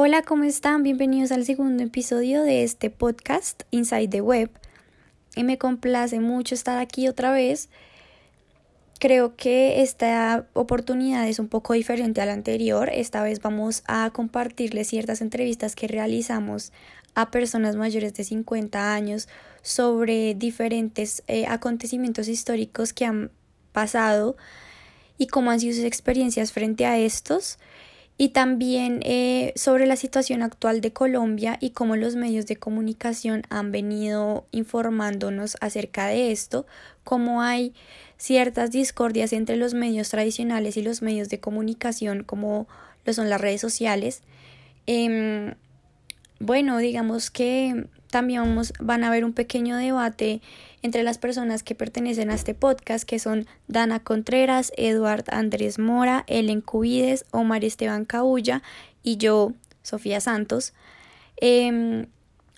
Hola, ¿cómo están? Bienvenidos al segundo episodio de este podcast Inside the Web. Y me complace mucho estar aquí otra vez. Creo que esta oportunidad es un poco diferente a la anterior. Esta vez vamos a compartirles ciertas entrevistas que realizamos a personas mayores de 50 años sobre diferentes eh, acontecimientos históricos que han pasado y cómo han sido sus experiencias frente a estos y también eh, sobre la situación actual de Colombia y cómo los medios de comunicación han venido informándonos acerca de esto, cómo hay ciertas discordias entre los medios tradicionales y los medios de comunicación como lo son las redes sociales. Em, bueno, digamos que también vamos, van a haber un pequeño debate entre las personas que pertenecen a este podcast, que son Dana Contreras, Eduard Andrés Mora, Ellen Cubides, Omar Esteban Cabulla y yo, Sofía Santos. Em,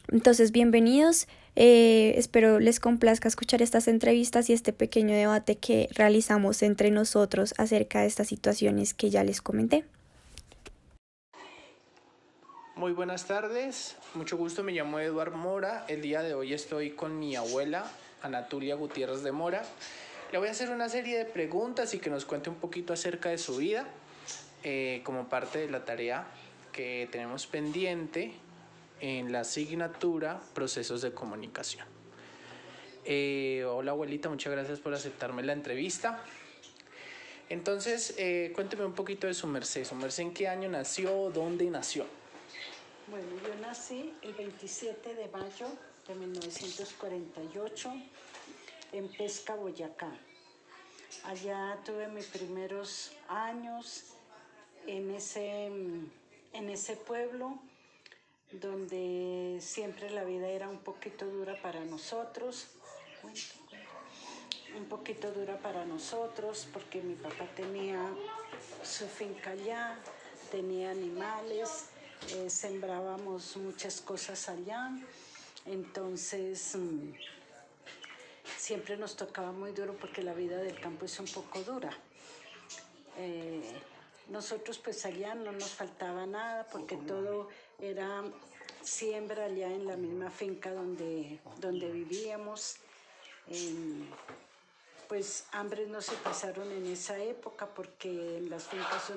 entonces, bienvenidos. Eh, espero les complazca escuchar estas entrevistas y este pequeño debate que realizamos entre nosotros acerca de estas situaciones que ya les comenté. Muy buenas tardes, mucho gusto, me llamo Eduard Mora. El día de hoy estoy con mi abuela, Anatulia Gutiérrez de Mora. Le voy a hacer una serie de preguntas y que nos cuente un poquito acerca de su vida eh, como parte de la tarea que tenemos pendiente en la asignatura Procesos de Comunicación. Eh, hola abuelita, muchas gracias por aceptarme la entrevista. Entonces, eh, cuénteme un poquito de su merced. ¿Su merced en qué año nació? ¿Dónde nació? Bueno, yo nací el 27 de mayo de 1948 en Pesca, Boyacá. Allá tuve mis primeros años en ese, en ese pueblo donde siempre la vida era un poquito dura para nosotros, un poquito dura para nosotros porque mi papá tenía su finca allá, tenía animales, eh, sembrábamos muchas cosas allá, entonces mm, siempre nos tocaba muy duro porque la vida del campo es un poco dura. Eh, nosotros pues allá no nos faltaba nada porque todo era siembra allá en la misma finca donde, donde vivíamos pues hambre no se pasaron en esa época porque en las fincas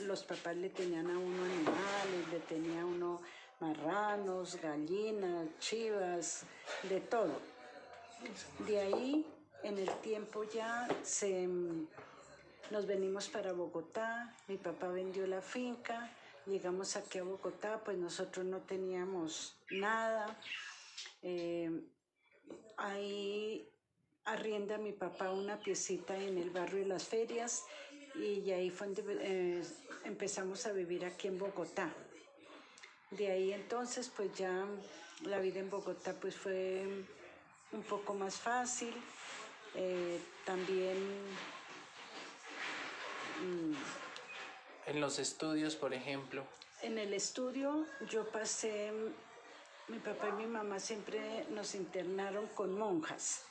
los papás le tenían a uno animales, le tenía a uno marranos, gallinas, chivas, de todo. De ahí, en el tiempo ya se, nos venimos para Bogotá, mi papá vendió la finca, llegamos aquí a Bogotá, pues nosotros no teníamos nada. Eh, ahí arrienda mi papá una piecita en el barrio de las ferias y ahí fue donde eh, empezamos a vivir aquí en Bogotá. De ahí entonces pues ya la vida en Bogotá pues fue un poco más fácil. Eh, también... Mm, en los estudios, por ejemplo. En el estudio yo pasé, mi papá y mi mamá siempre nos internaron con monjas.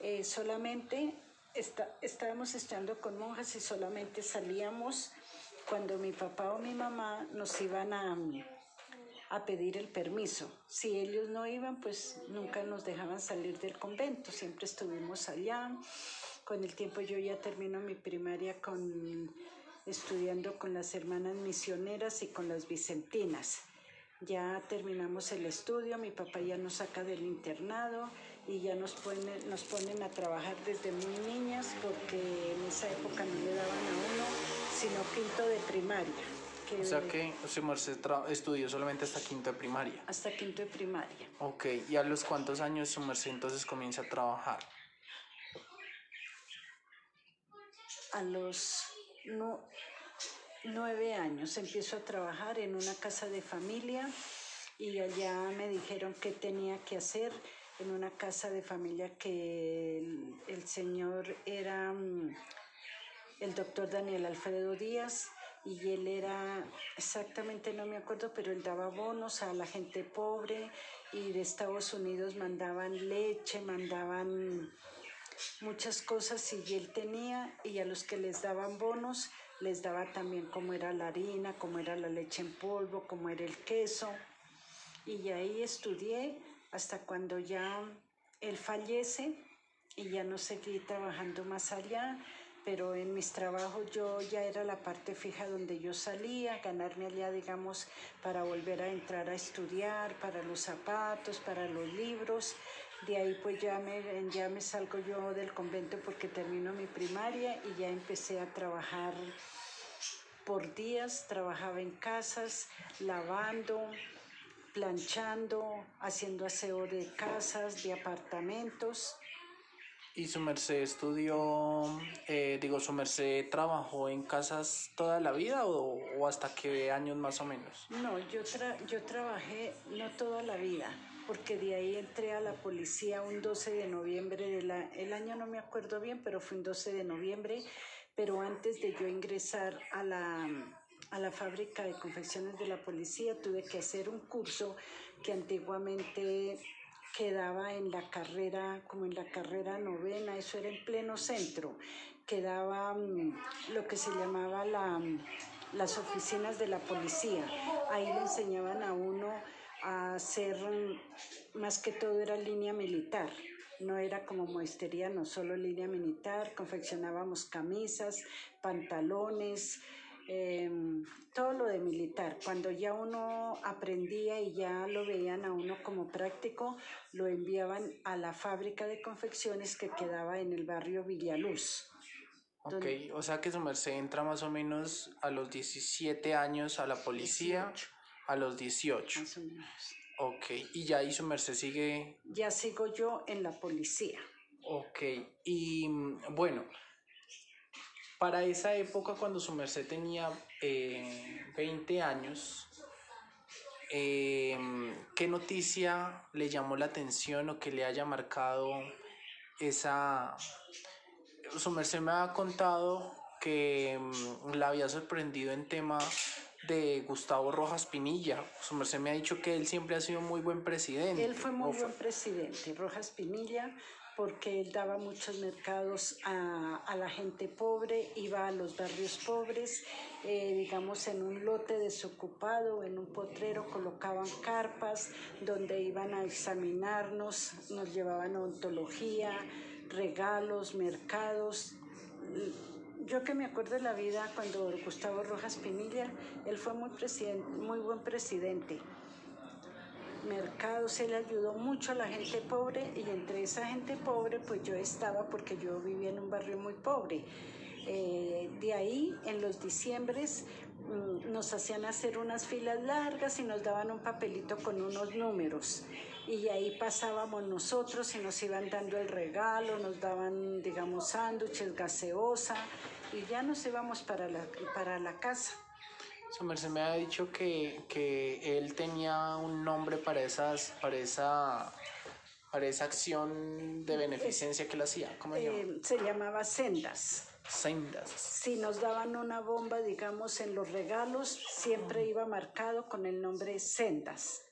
Eh, solamente estábamos estudiando con monjas y solamente salíamos cuando mi papá o mi mamá nos iban a, a pedir el permiso. Si ellos no iban, pues nunca nos dejaban salir del convento, siempre estuvimos allá. Con el tiempo yo ya termino mi primaria con, estudiando con las hermanas misioneras y con las vicentinas. Ya terminamos el estudio, mi papá ya nos saca del internado y ya nos ponen, nos ponen a trabajar desde muy niñas porque en esa época no le daban a uno sino quinto de primaria. o sea que su merced estudió solamente hasta quinto de primaria. Hasta quinto de primaria. Ok, ¿y a los cuántos años su merced entonces comienza a trabajar? A los nueve años empiezo a trabajar en una casa de familia y allá me dijeron qué tenía que hacer en una casa de familia que el, señor era mm, el doctor Daniel Alfredo Díaz y él era, exactamente no me acuerdo, pero él daba bonos a la gente pobre y de Estados Unidos mandaban leche, mandaban muchas cosas y él tenía y a los que les daban bonos les daba también cómo era la harina, cómo era la leche en polvo, cómo era el queso. Y ahí estudié hasta cuando ya él fallece y ya no seguí trabajando más allá, pero en mis trabajos yo ya era la parte fija donde yo salía, ganarme allá, digamos, para volver a entrar a estudiar, para los zapatos, para los libros. De ahí pues ya me, ya me salgo yo del convento porque termino mi primaria y ya empecé a trabajar por días, trabajaba en casas, lavando, planchando, haciendo aseo de casas, de apartamentos. ¿Y su merced estudió, eh, digo, su merced trabajó en casas toda la vida o, o hasta qué años más o menos? No, yo, tra yo trabajé no toda la vida, porque de ahí entré a la policía un 12 de noviembre, de la, el año no me acuerdo bien, pero fue un 12 de noviembre, pero antes de yo ingresar a la, a la fábrica de confecciones de la policía tuve que hacer un curso que antiguamente quedaba en la carrera, como en la carrera novena, eso era en pleno centro, quedaba um, lo que se llamaba la, um, las oficinas de la policía. Ahí le enseñaban a uno a hacer, más que todo era línea militar. No era como muestería, no solo línea militar, confeccionábamos camisas, pantalones, eh, todo lo de militar. Cuando ya uno aprendía y ya lo veían a uno como práctico, lo enviaban a la fábrica de confecciones que quedaba en el barrio Villaluz. Ok, o sea que su merced entra más o menos a los 17 años a la policía, 18. A los 18. Más o menos. Ok, y ya ahí su merced sigue Ya sigo yo en la policía. Ok, y mm, bueno, para esa época cuando su merced tenía eh, 20 años, eh, ¿qué noticia le llamó la atención o que le haya marcado esa... Su merced me ha contado que mm, la había sorprendido en tema de Gustavo Rojas Pinilla. Su merced me ha dicho que él siempre ha sido muy buen presidente. Él fue ¿O muy buen presidente, Rojas Pinilla, porque él daba muchos mercados a, a la gente pobre, iba a los barrios pobres, eh, digamos en un lote desocupado, en un potrero colocaban carpas donde iban a examinarnos, nos llevaban a ontología, regalos, mercados. Yo que me acuerdo de la vida cuando Gustavo Rojas Pinilla, él fue muy, muy buen presidente mercados, él ayudó mucho a la gente pobre y entre esa gente pobre pues yo estaba porque yo vivía en un barrio muy pobre. Eh, de ahí en los diciembres mm, nos hacían hacer unas filas largas y nos daban un papelito con unos números y ahí pasábamos nosotros y nos iban dando el regalo, nos daban digamos sándwiches, gaseosa y ya nos íbamos para la, para la casa. Su merced me ha dicho que, que él tenía un nombre para esas, para esa, para esa acción de beneficencia que él hacía. ¿Cómo se llama? Eh, se llamaba Sendas. Sendas. Si nos daban una bomba, digamos, en los regalos, siempre iba marcado con el nombre Sendas.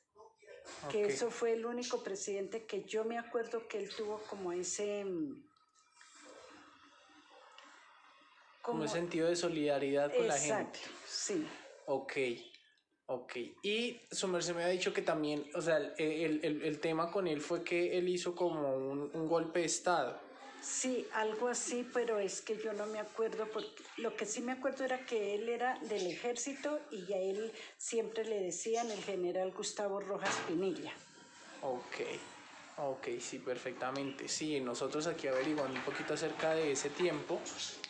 Que eso fue el único presidente que yo me acuerdo que él tuvo como ese... mm, Como un sentido de solidaridad con la gente. sí. Ok, ok. Y su merced me ha dicho que también, o sea, el, el- el- el tema con él fue que él hizo como un, un golpe de Estado. Sí, algo así, pero es que yo no me acuerdo, porque lo que sí me acuerdo era que él era del ejército y a él siempre le decían el general Gustavo Rojas Pinilla. Ok, ok, sí, perfectamente. Sí, nosotros aquí averiguando un poquito acerca de ese tiempo,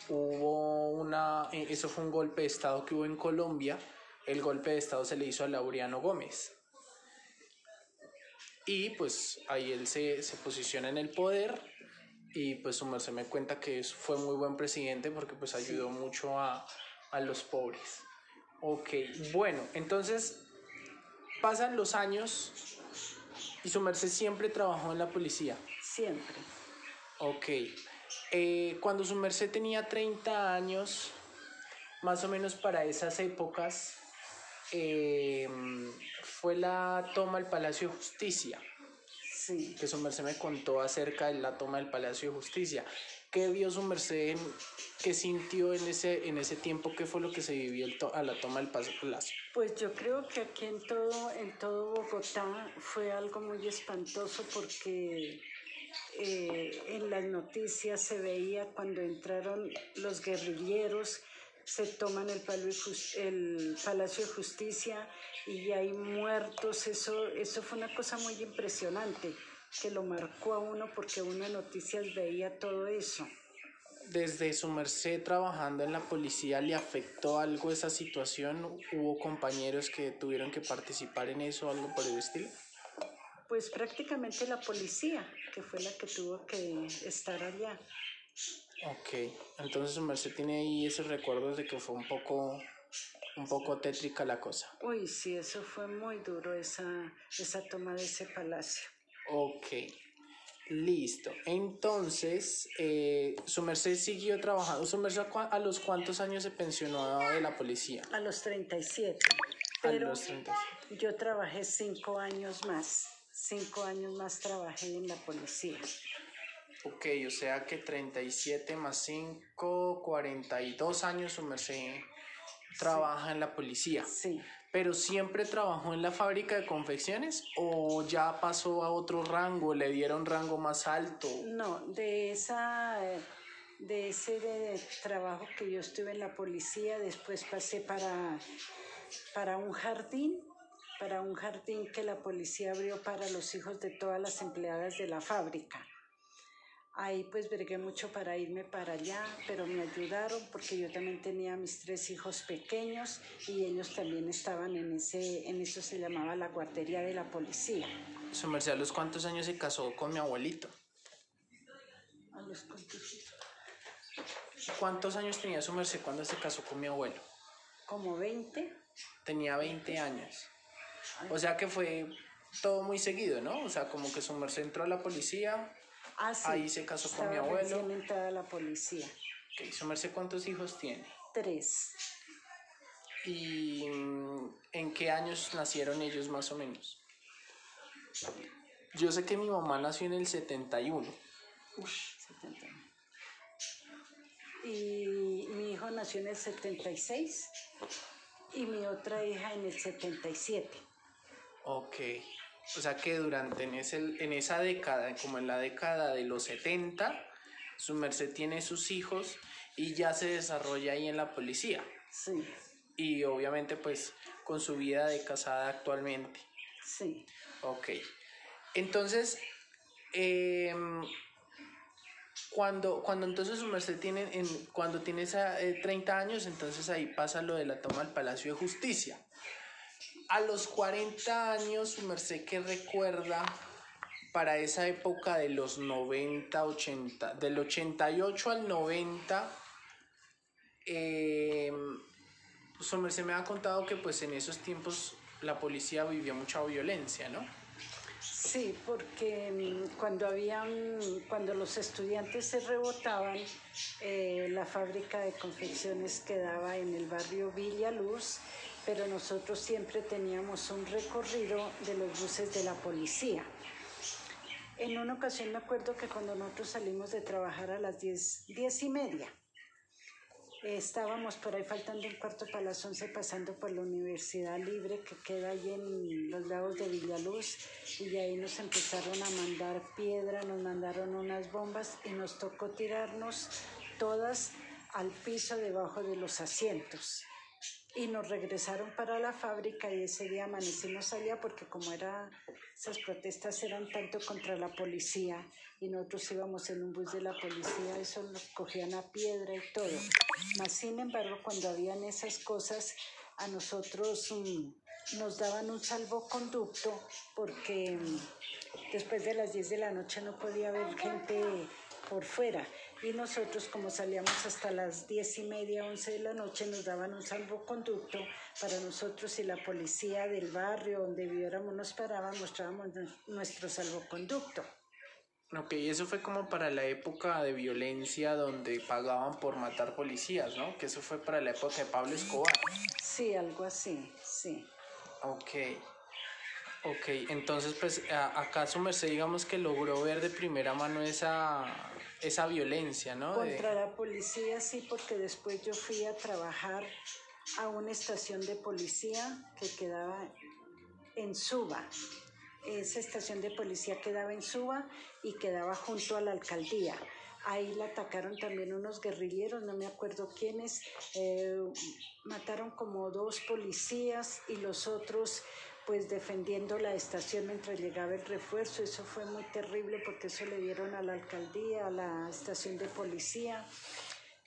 hubo una, eh, eso fue un golpe de Estado que hubo en Colombia. El golpe de Estado se le hizo a Laureano Gómez. Y pues ahí él se, se posiciona en el poder y pues su merced me cuenta que fue muy buen presidente porque pues ayudó mucho a, a los pobres. Ok, bueno, entonces pasan los años y su merced siempre trabajó en la policía. Siempre. Ok. Eh, cuando su merced tenía 30 años, más o menos para esas épocas, eh, fue la toma al Palacio de Justicia. Sí. que su merced me contó acerca de la toma del Palacio de Justicia. ¿Qué vio su merced, qué sintió en ese, en ese tiempo? ¿Qué fue lo que se vivió a la toma del Palacio? Pues yo creo que aquí en todo, en todo Bogotá fue algo muy espantoso porque eh, en las noticias se veía cuando entraron los guerrilleros, se toman el, Palo- el Palacio de Justicia y hay muertos. Eso, eso fue una cosa muy impresionante que lo marcó a uno porque uno en noticias veía todo eso. Desde su merced trabajando en la policía, ¿le afectó algo esa situación? ¿Hubo compañeros que tuvieron que participar en eso, algo por el estilo? Pues prácticamente la policía, que fue la que tuvo que estar allá. Ok, entonces su merced tiene ahí esos recuerdos de que fue un poco, un poco tétrica la cosa. Uy, sí, eso fue muy duro, esa, esa toma de ese palacio. Ok, listo. Entonces, eh, su merced siguió trabajando. ¿Su merced a a los cuántos años se pensionó de la policía? A los 37. A Pero los 37. yo trabajé cinco años más. Cinco años más trabajé en la policía. Ok, o sea que 37 más 5, 42 años su merced trabaja en la policía. Sí. ¿Pero siempre trabajó en la fábrica de confecciones o ya pasó a otro rango, le dieron rango más alto? No, de esa de ese de trabajo que yo estuve en la policía, después pasé para, para un jardín, para un jardín que la policía abrió para los hijos de todas las empleadas de la fábrica. Ahí pues bregué mucho para irme para allá, pero me ayudaron porque yo también tenía mis tres hijos pequeños y ellos también estaban en ese, en eso se llamaba la guardería de la policía. Su merced a los cuántos años se casó con mi abuelito. A los cuantos- ¿Cuántos años tenía su merced cuando se casó con mi abuelo? como 20. Tenía 20 años. O sea que fue todo muy seguido, ¿no? O sea, como que su merced entró a la policía. Ah, sí. Ahí se casó con mi Estaba abuelo. recién entrada a la policía. Ok, su merced cuántos hijos tiene. Tres. ¿Y mm, en qué años nacieron ellos más o menos? Yo sé que mi mamá nació en el 71. 70. Y mi hijo nació en el 76 y mi otra hija en el 77. Ok. O sea que durante en, ese, en esa década, como en la década de los 70, su merced tiene sus hijos y ya se desarrolla ahí en la policía. Sí, Y obviamente pues con su vida de casada actualmente. sí. Ok. Entonces, em, cuando, cuando entonces su merced tiene, en, cuando tiene esa, eh, 30 años, entonces ahí pasa lo de la toma del Palacio de Justicia. A los 40 años, su merced recuerda para esa época de los 90, 80, del 88 al 90, eh, su merced me ha contado que pues en esos tiempos la policía vivía mucha violencia, ¿no? Sí, porque cuando habían, cuando los estudiantes se rebotaban, eh, la fábrica de confecciones quedaba en el barrio Villa Luz, pero nosotros siempre teníamos un recorrido de los buses de la policía. En una ocasión me acuerdo que cuando nosotros salimos de trabajar a las diez, diez y media, estábamos por ahí faltando un cuarto para las once pasando por la Universidad Libre que queda ahí en los lados de Villaluz y ahí nos empezaron a mandar piedra, nos mandaron unas bombas y nos tocó tirarnos todas al piso debajo de los asientos. Y nos regresaron para la fábrica y ese día amanecimos allá porque como era, esas protestas eran tanto contra la policía y nosotros íbamos en un bus de la policía, eso nos cogían a piedra y todo. Mas sin embargo, cuando habían esas cosas, a nosotros mm, nos daban un salvoconducto porque mm, después de las 10 de la noche no podía haber gente por fuera. Y nosotros, como salíamos hasta las diez y media, once de la noche, nos daban un salvoconducto para nosotros y la policía del barrio donde viviéramos nos paraba, mostrábamos nu- nuestro salvoconducto. Ok, eso fue como para la época de violencia donde pagaban por matar policías, ¿no? Que eso fue para la época de Pablo Escobar. Sí, algo así, sí. Ok. Ok, entonces pues acá su merced digamos que logró ver de primera mano esa, esa violencia, ¿no? De- Contra la policía, sí, porque después yo fui a trabajar a una estación de policía que quedaba en Suba. Esa estación de policía quedaba en Suba y quedaba junto a la alcaldía. Ahí la atacaron también unos guerrilleros, no me acuerdo quiénes. eh, mataron como dos policías y los otros pues defendiendo la estación mientras llegaba el refuerzo. Eso fue muy terrible porque eso le dieron a la alcaldía, a la estación de policía.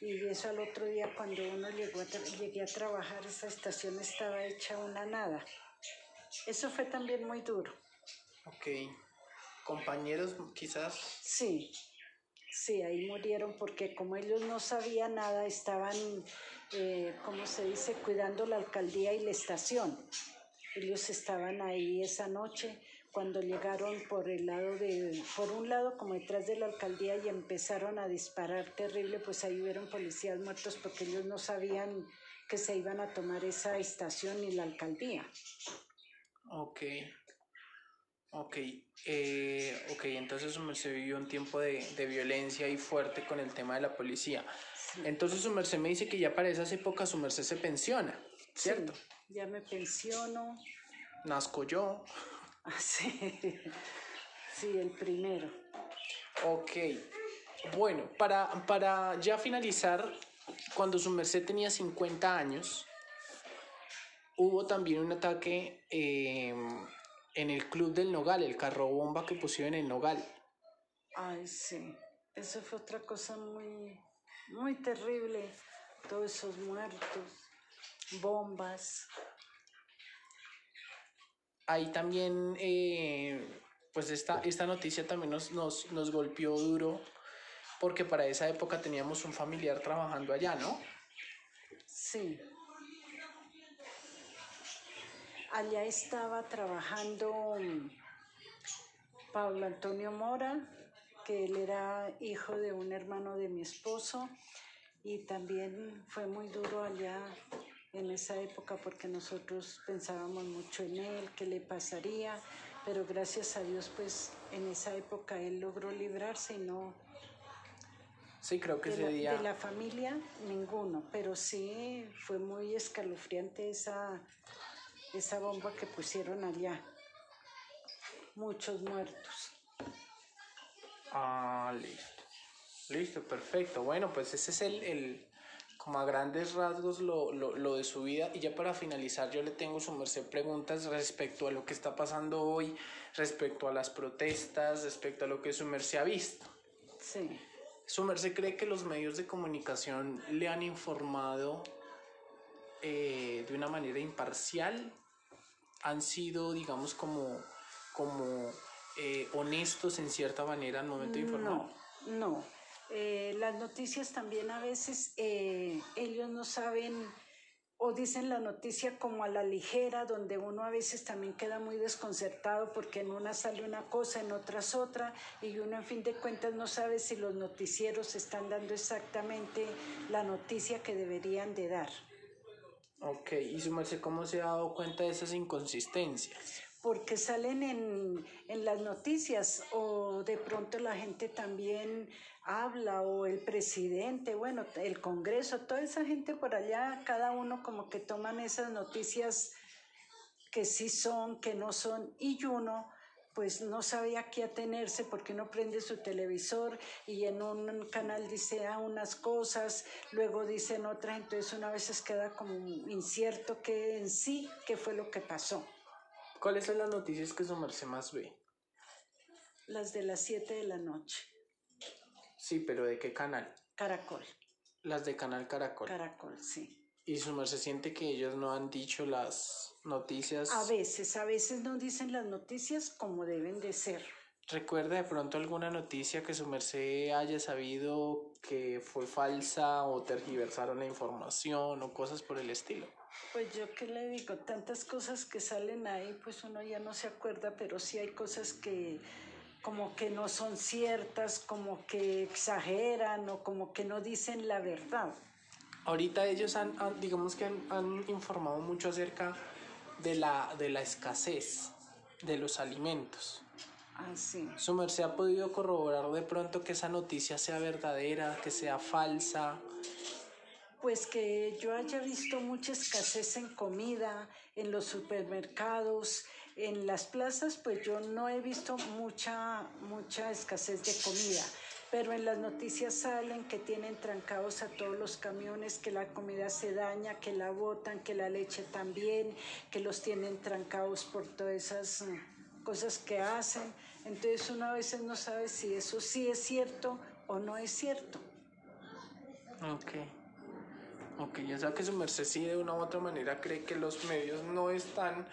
Y eso al otro día cuando uno llegó a llegué a trabajar, esa estación estaba hecha una nada. Eso fue también muy duro. Ok, compañeros quizás... Sí, sí, ahí murieron porque como ellos no sabían nada, estaban, eh, ¿cómo se dice?, cuidando la alcaldía y la estación. Ellos estaban ahí esa noche cuando llegaron por el lado de, por un lado como detrás de la alcaldía y empezaron a disparar terrible, pues ahí hubieron policías muertos porque ellos no sabían que se iban a tomar esa estación ni la alcaldía. Ok, ok, eh, ok, entonces su merced vivió un tiempo de, de violencia y fuerte con el tema de la policía. Entonces su merced me dice que ya para esas épocas su merced se pensiona, ¿cierto? Sí, ya me pensiono. Nazco yo. Ah, sí. Sí, el primero. Ok, bueno, para, para ya finalizar, cuando su merced tenía 50 años, hubo también un ataque eh, en el Club del Nogal, el carro bomba que pusieron en el Nogal. Ay, sí. Eso fue otra cosa muy, muy terrible. Todos esos muertos, bombas. Ahí también, eh, pues esta, esta noticia también nos, nos, nos golpeó duro, porque para esa época teníamos un familiar trabajando allá, ¿no? Sí. Allá estaba trabajando mm, Pablo Antonio Mora, que él era hijo de un hermano de mi esposo, y también fue muy duro allá en esa época porque nosotros pensábamos mucho en él, qué le pasaría, pero gracias a Dios pues en esa época él logró librarse y no, Sí, creo que de ese la, día... de la familia, ninguno, pero sí fue muy escalofriante esa, esa bomba que pusieron allá. Muchos muertos. Ah, listo. Listo, perfecto. Bueno, pues ese es el, el como a grandes rasgos lo, lo, lo de su vida. Y ya para finalizar, yo le tengo su merced preguntas respecto a lo que está pasando hoy, respecto a las protestas, respecto a lo que su merced ha visto. Sí. ¿Su merced cree que los medios de comunicación le han informado eh, de una manera imparcial? ¿Han sido, digamos, como, como eh, honestos en cierta manera al momento de informar? No, no. Eh, las noticias también a veces eh, ellos no saben o dicen la noticia como a la ligera, donde uno a veces también queda muy desconcertado porque en una sale una cosa, en otras otra, y uno en fin de cuentas no sabe si los noticieros están dando exactamente la noticia que deberían de dar. Ok, y su merced, ¿cómo se ha dado cuenta de esas inconsistencias? Porque salen en, en, las noticias o de pronto la gente también habla o el presidente, bueno, el Congreso, toda esa gente por allá, cada uno como que toman esas noticias que sí son, que no son, y uno pues no sabe a qué atenerse porque uno prende su televisor y en un canal dice ah, unas cosas, luego dicen otras, entonces una vez queda como incierto que en sí qué fue lo que pasó. ¿Cuáles son las noticias que su merced más ve? Las de las 7 de la noche. Sí, pero ¿de qué canal? Caracol. Las de Canal Caracol. Caracol, sí. ¿Y su merced siente que ellos no han dicho las noticias? A veces, a veces no dicen las noticias como deben de ser. ¿Recuerda de pronto alguna noticia que su merced haya sabido que fue falsa o tergiversaron la información o cosas por el estilo? Pues yo qué le digo, tantas cosas que salen ahí, pues uno ya no se acuerda, pero sí hay cosas que como que no son ciertas, como que exageran o como que no dicen la verdad. Ahorita ellos han, han digamos que han, han, informado mucho acerca de la, de la escasez de los alimentos. Ah, sí. ¿Su merced ha podido corroborar de pronto que esa noticia sea verdadera, que sea falsa? Pues que yo haya visto mucha escasez en comida, en los supermercados, en las plazas, pues yo no he visto mucha, mucha escasez de comida pero en las noticias salen que tienen trancados a todos los camiones, que la comida se daña, que la botan, que la leche también, que los tienen trancados por todas esas mm, cosas que hacen. Entonces uno a veces no sabe si eso sí es cierto o no es cierto. Ok. Ok, ya sabe que su merced sí de una u otra manera cree que los medios no están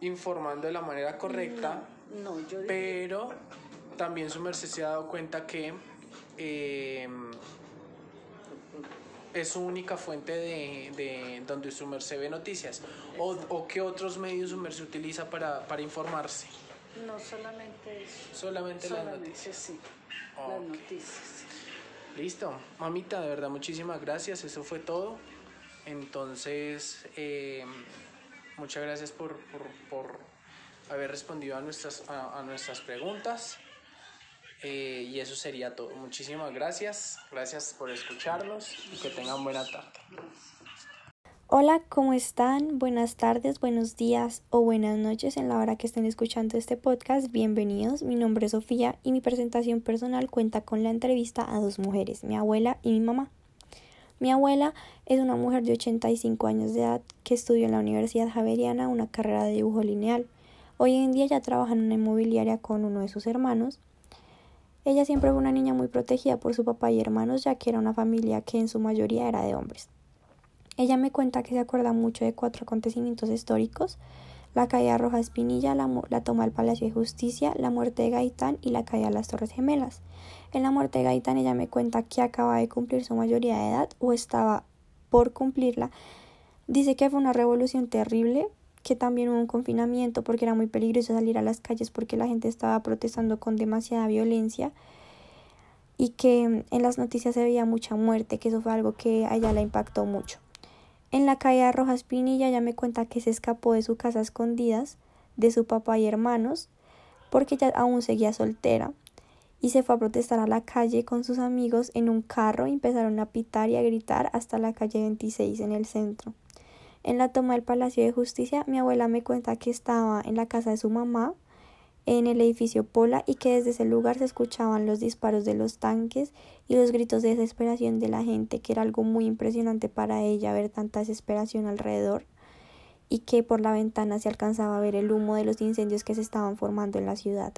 informando de la manera correcta. No, yo Pero también su merced se ha dado cuenta que eh, es su única fuente de, de, donde su merced ve noticias. O, o qué otros medios su merced utiliza para, para informarse. No, solamente eso. Solamente, solamente las noticias. Sí, las noticias. Listo. Mamita, de verdad, muchísimas gracias. Eso fue todo. Entonces, eh, muchas gracias por, por, por, haber respondido a nuestras, a, nuestras preguntas. Eh, y eso sería todo. Muchísimas gracias. Gracias por escucharnos y que tengan buena tarde. Hola, ¿cómo están? Buenas tardes, buenos días o buenas noches en la hora que estén escuchando este podcast. Bienvenidos, mi nombre es Sofía y mi presentación personal cuenta con la entrevista a dos mujeres, mi abuela y mi mamá. Mi abuela es una mujer de 85 años de edad que estudió en la Universidad Javeriana una carrera de dibujo lineal. Hoy en día ya trabaja en una inmobiliaria con uno de sus hermanos ella siempre fue una niña muy protegida por su papá y hermanos, ya que era una familia que en su mayoría era de hombres. Ella me cuenta que se acuerda mucho de cuatro acontecimientos históricos, la caída de Roja Espinilla, la, la, toma del Palacio de Justicia, la muerte de Gaitán y la caída de las Torres Gemelas. En la muerte de Gaitán ella me cuenta que acaba de cumplir su mayoría de edad o estaba por cumplirla. Dice que fue una revolución terrible, que también hubo un confinamiento porque era muy peligroso salir a las calles porque la gente estaba protestando con demasiada violencia y que en las noticias se veía mucha muerte, que eso fue algo que a ella la impactó mucho. En la calle de Rojas Pinilla ya me cuenta que se escapó de su casa escondidas, de su papá y hermanos, porque ella aún seguía soltera, y se fue a protestar a la calle con sus amigos en un carro y empezaron a pitar y a gritar hasta la calle 26 en el centro. En la toma del Palacio de Justicia, mi abuela me cuenta que estaba en la casa de su mamá, en el edificio Pola, y que desde ese lugar se escuchaban los disparos de los tanques y los gritos de desesperación de la gente, que era algo muy impresionante para ella ver tanta desesperación alrededor, y que por la ventana se alcanzaba a ver el humo de los incendios que se estaban formando en la ciudad.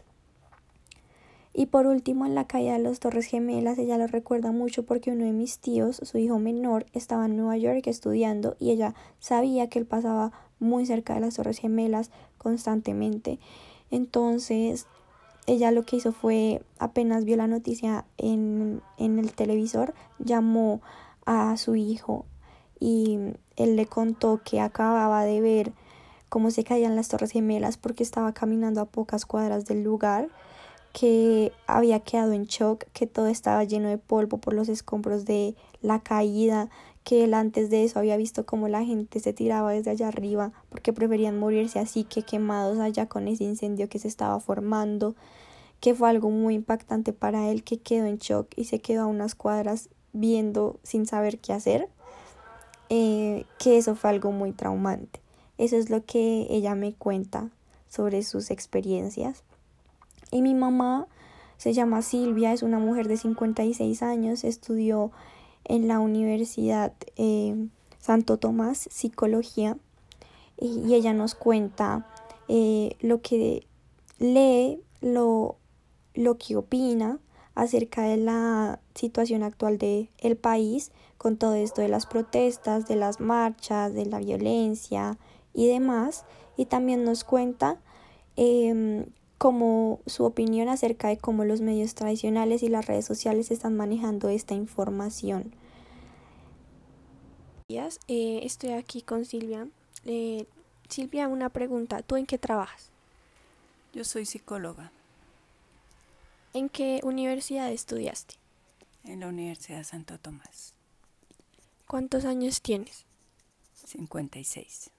Y por último, en la calle de las Torres Gemelas, ella lo recuerda mucho porque uno de mis tíos, su hijo menor, estaba en Nueva York estudiando y ella sabía que él pasaba muy cerca de las Torres Gemelas constantemente. Entonces, ella lo que hizo fue, apenas vio la noticia en, en el televisor, llamó a su hijo y él le contó que acababa de ver cómo se caían las Torres Gemelas porque estaba caminando a pocas cuadras del lugar que había quedado en shock, que todo estaba lleno de polvo por los escombros de la caída, que él antes de eso había visto cómo la gente se tiraba desde allá arriba porque preferían morirse así que quemados allá con ese incendio que se estaba formando, que fue algo muy impactante para él, que quedó en shock y se quedó a unas cuadras viendo sin saber qué hacer, eh, que eso fue algo muy traumante. Eso es lo que ella me cuenta sobre sus experiencias. Y mi mamá se llama Silvia, es una mujer de 56 años, estudió en la Universidad eh, Santo Tomás Psicología y, ella nos cuenta eh, lo que lee, lo, lo que opina acerca de la situación actual del el país con todo esto de las protestas, de las marchas, de la violencia y demás. Y también nos cuenta eh, como su opinión acerca de cómo los medios tradicionales y las redes sociales están manejando esta información. Eh, estoy aquí con Silvia. Eh, Silvia, una pregunta. ¿Tú en qué trabajas? Yo soy psicóloga. ¿En qué universidad estudiaste? En la Universidad Santo Tomás. ¿Cuántos años tienes? 56.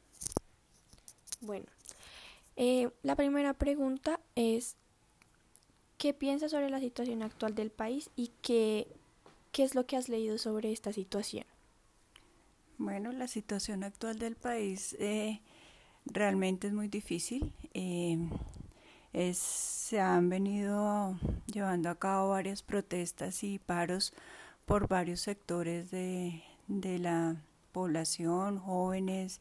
Bueno, Eh, la primera pregunta es, ¿qué piensas sobre la situación actual del país y qué, qué es lo que has leído sobre esta situación? Bueno, la situación actual del país eh, realmente es muy difícil. Eh, es, se han venido llevando a cabo varias protestas y paros por varios sectores de, de la población, jóvenes,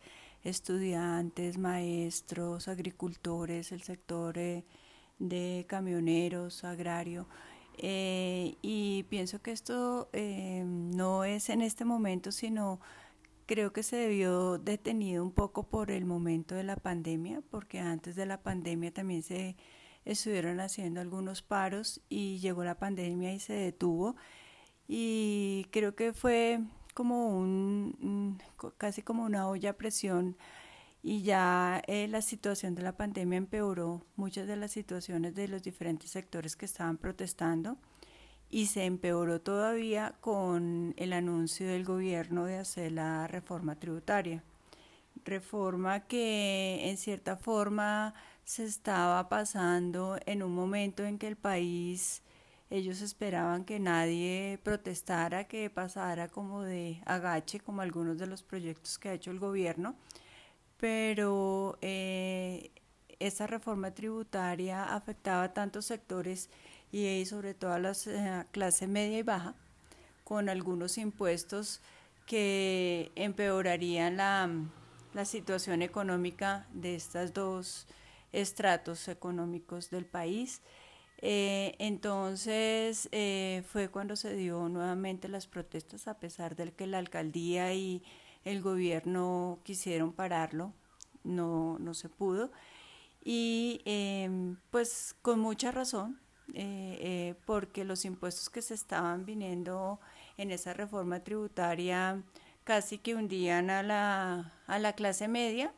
estudiantes, maestros, agricultores, el sector eh, de camioneros, agrario. Eh, y pienso que esto eh, no es en este momento, sino creo que se debió detenido un poco por el momento de la pandemia, porque antes de la pandemia también se estuvieron haciendo algunos paros y llegó la pandemia y se detuvo. Y creo que fue como un, casi como una olla a presión y ya eh, la situación de la pandemia empeoró muchas de las situaciones de los diferentes sectores que estaban protestando y se empeoró todavía con el anuncio del gobierno de hacer la reforma tributaria. Reforma que en cierta forma se estaba pasando en un momento en que el país, ellos esperaban que nadie protestara, que pasara como de agache, como algunos de los proyectos que ha hecho el gobierno, pero eh, esa reforma tributaria afectaba a tantos sectores y sobre todo a la eh, clase media y baja, con algunos impuestos que empeorarían la, la situación económica de estos dos estratos económicos del país. Eh, entonces eh, fue cuando se dio nuevamente las protestas, a pesar de que la alcaldía y el gobierno quisieron pararlo, no, no se pudo. Y em, pues con mucha razón, eh, porque los impuestos que se estaban viniendo en esa reforma tributaria casi que hundían a la, a la clase media,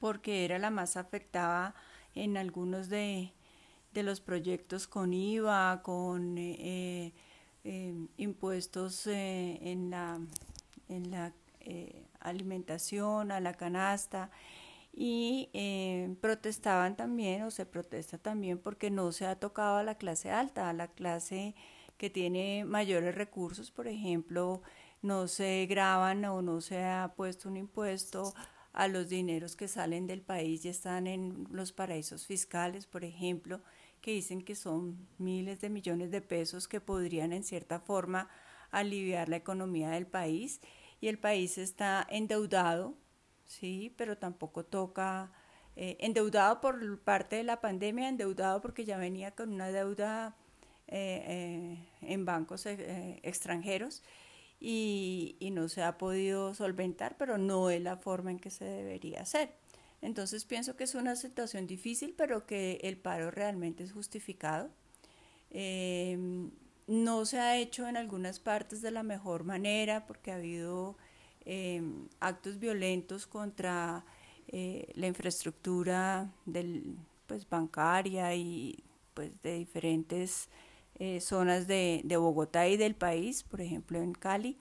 porque era la más afectada en algunos de, de los proyectos con IVA, con eh, impuestos en la, en la alimentación, a la canasta. Y eh, protestaban también o se protesta también porque no se ha tocado a la clase alta, a la clase que tiene mayores recursos, por ejemplo, no se graban o no se ha puesto un impuesto a los dineros que salen del país y están en los paraísos fiscales, por ejemplo, que dicen que son miles de millones de pesos que podrían en cierta forma aliviar la economía del país y el país está endeudado sí, pero tampoco toca eh, endeudado por parte de la pandemia, endeudado porque ya venía con una deuda eh, eh, en bancos extranjeros y, y, no se ha podido solventar, pero no es la forma en que se debería hacer. Entonces pienso que es una situación difícil, pero que el paro realmente es justificado. no se ha hecho en algunas partes de la mejor manera porque ha habido Em, actos violentos contra eh, la infraestructura del, pues, bancaria y pues, de diferentes eh, zonas de, de, Bogotá y del país, por ejemplo en Cali.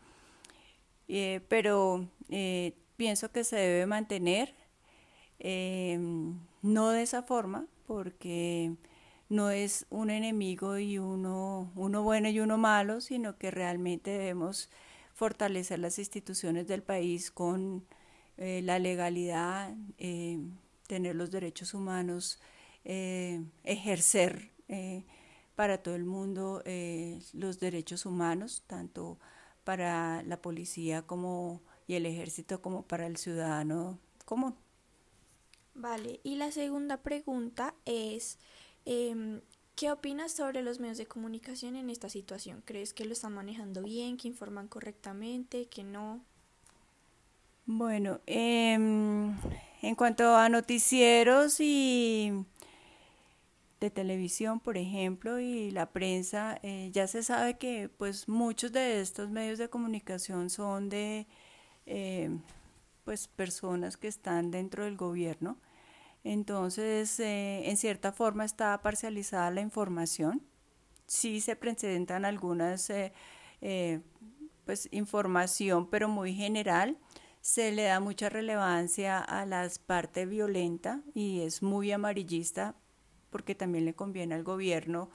Eh, pero pienso que se debe mantener, em, no de esa forma, porque no es un enemigo y uno, uno bueno y uno malo, sino que realmente debemos fortalecer las instituciones del país con eh, la legalidad, eh, tener los derechos humanos, eh, ejercer para todo el mundo los derechos humanos, tanto para la policía como y el ejército como para el ciudadano común. Vale, y la segunda pregunta es, em, ¿Qué opinas sobre los medios de comunicación en esta situación? ¿Crees que lo están manejando bien, que informan correctamente, que no? Bueno, em, en cuanto a noticieros y de televisión, por ejemplo, y la prensa, eh, ya se sabe que pues muchos de estos medios de comunicación son de eh, pues personas que están dentro del gobierno entonces, eh, en cierta forma está parcializada la información. Sí se presentan algunas, eh, eh, pues, información, pero muy general. se le da mucha relevancia a las partes violentas y es muy amarillista porque también le conviene al gobierno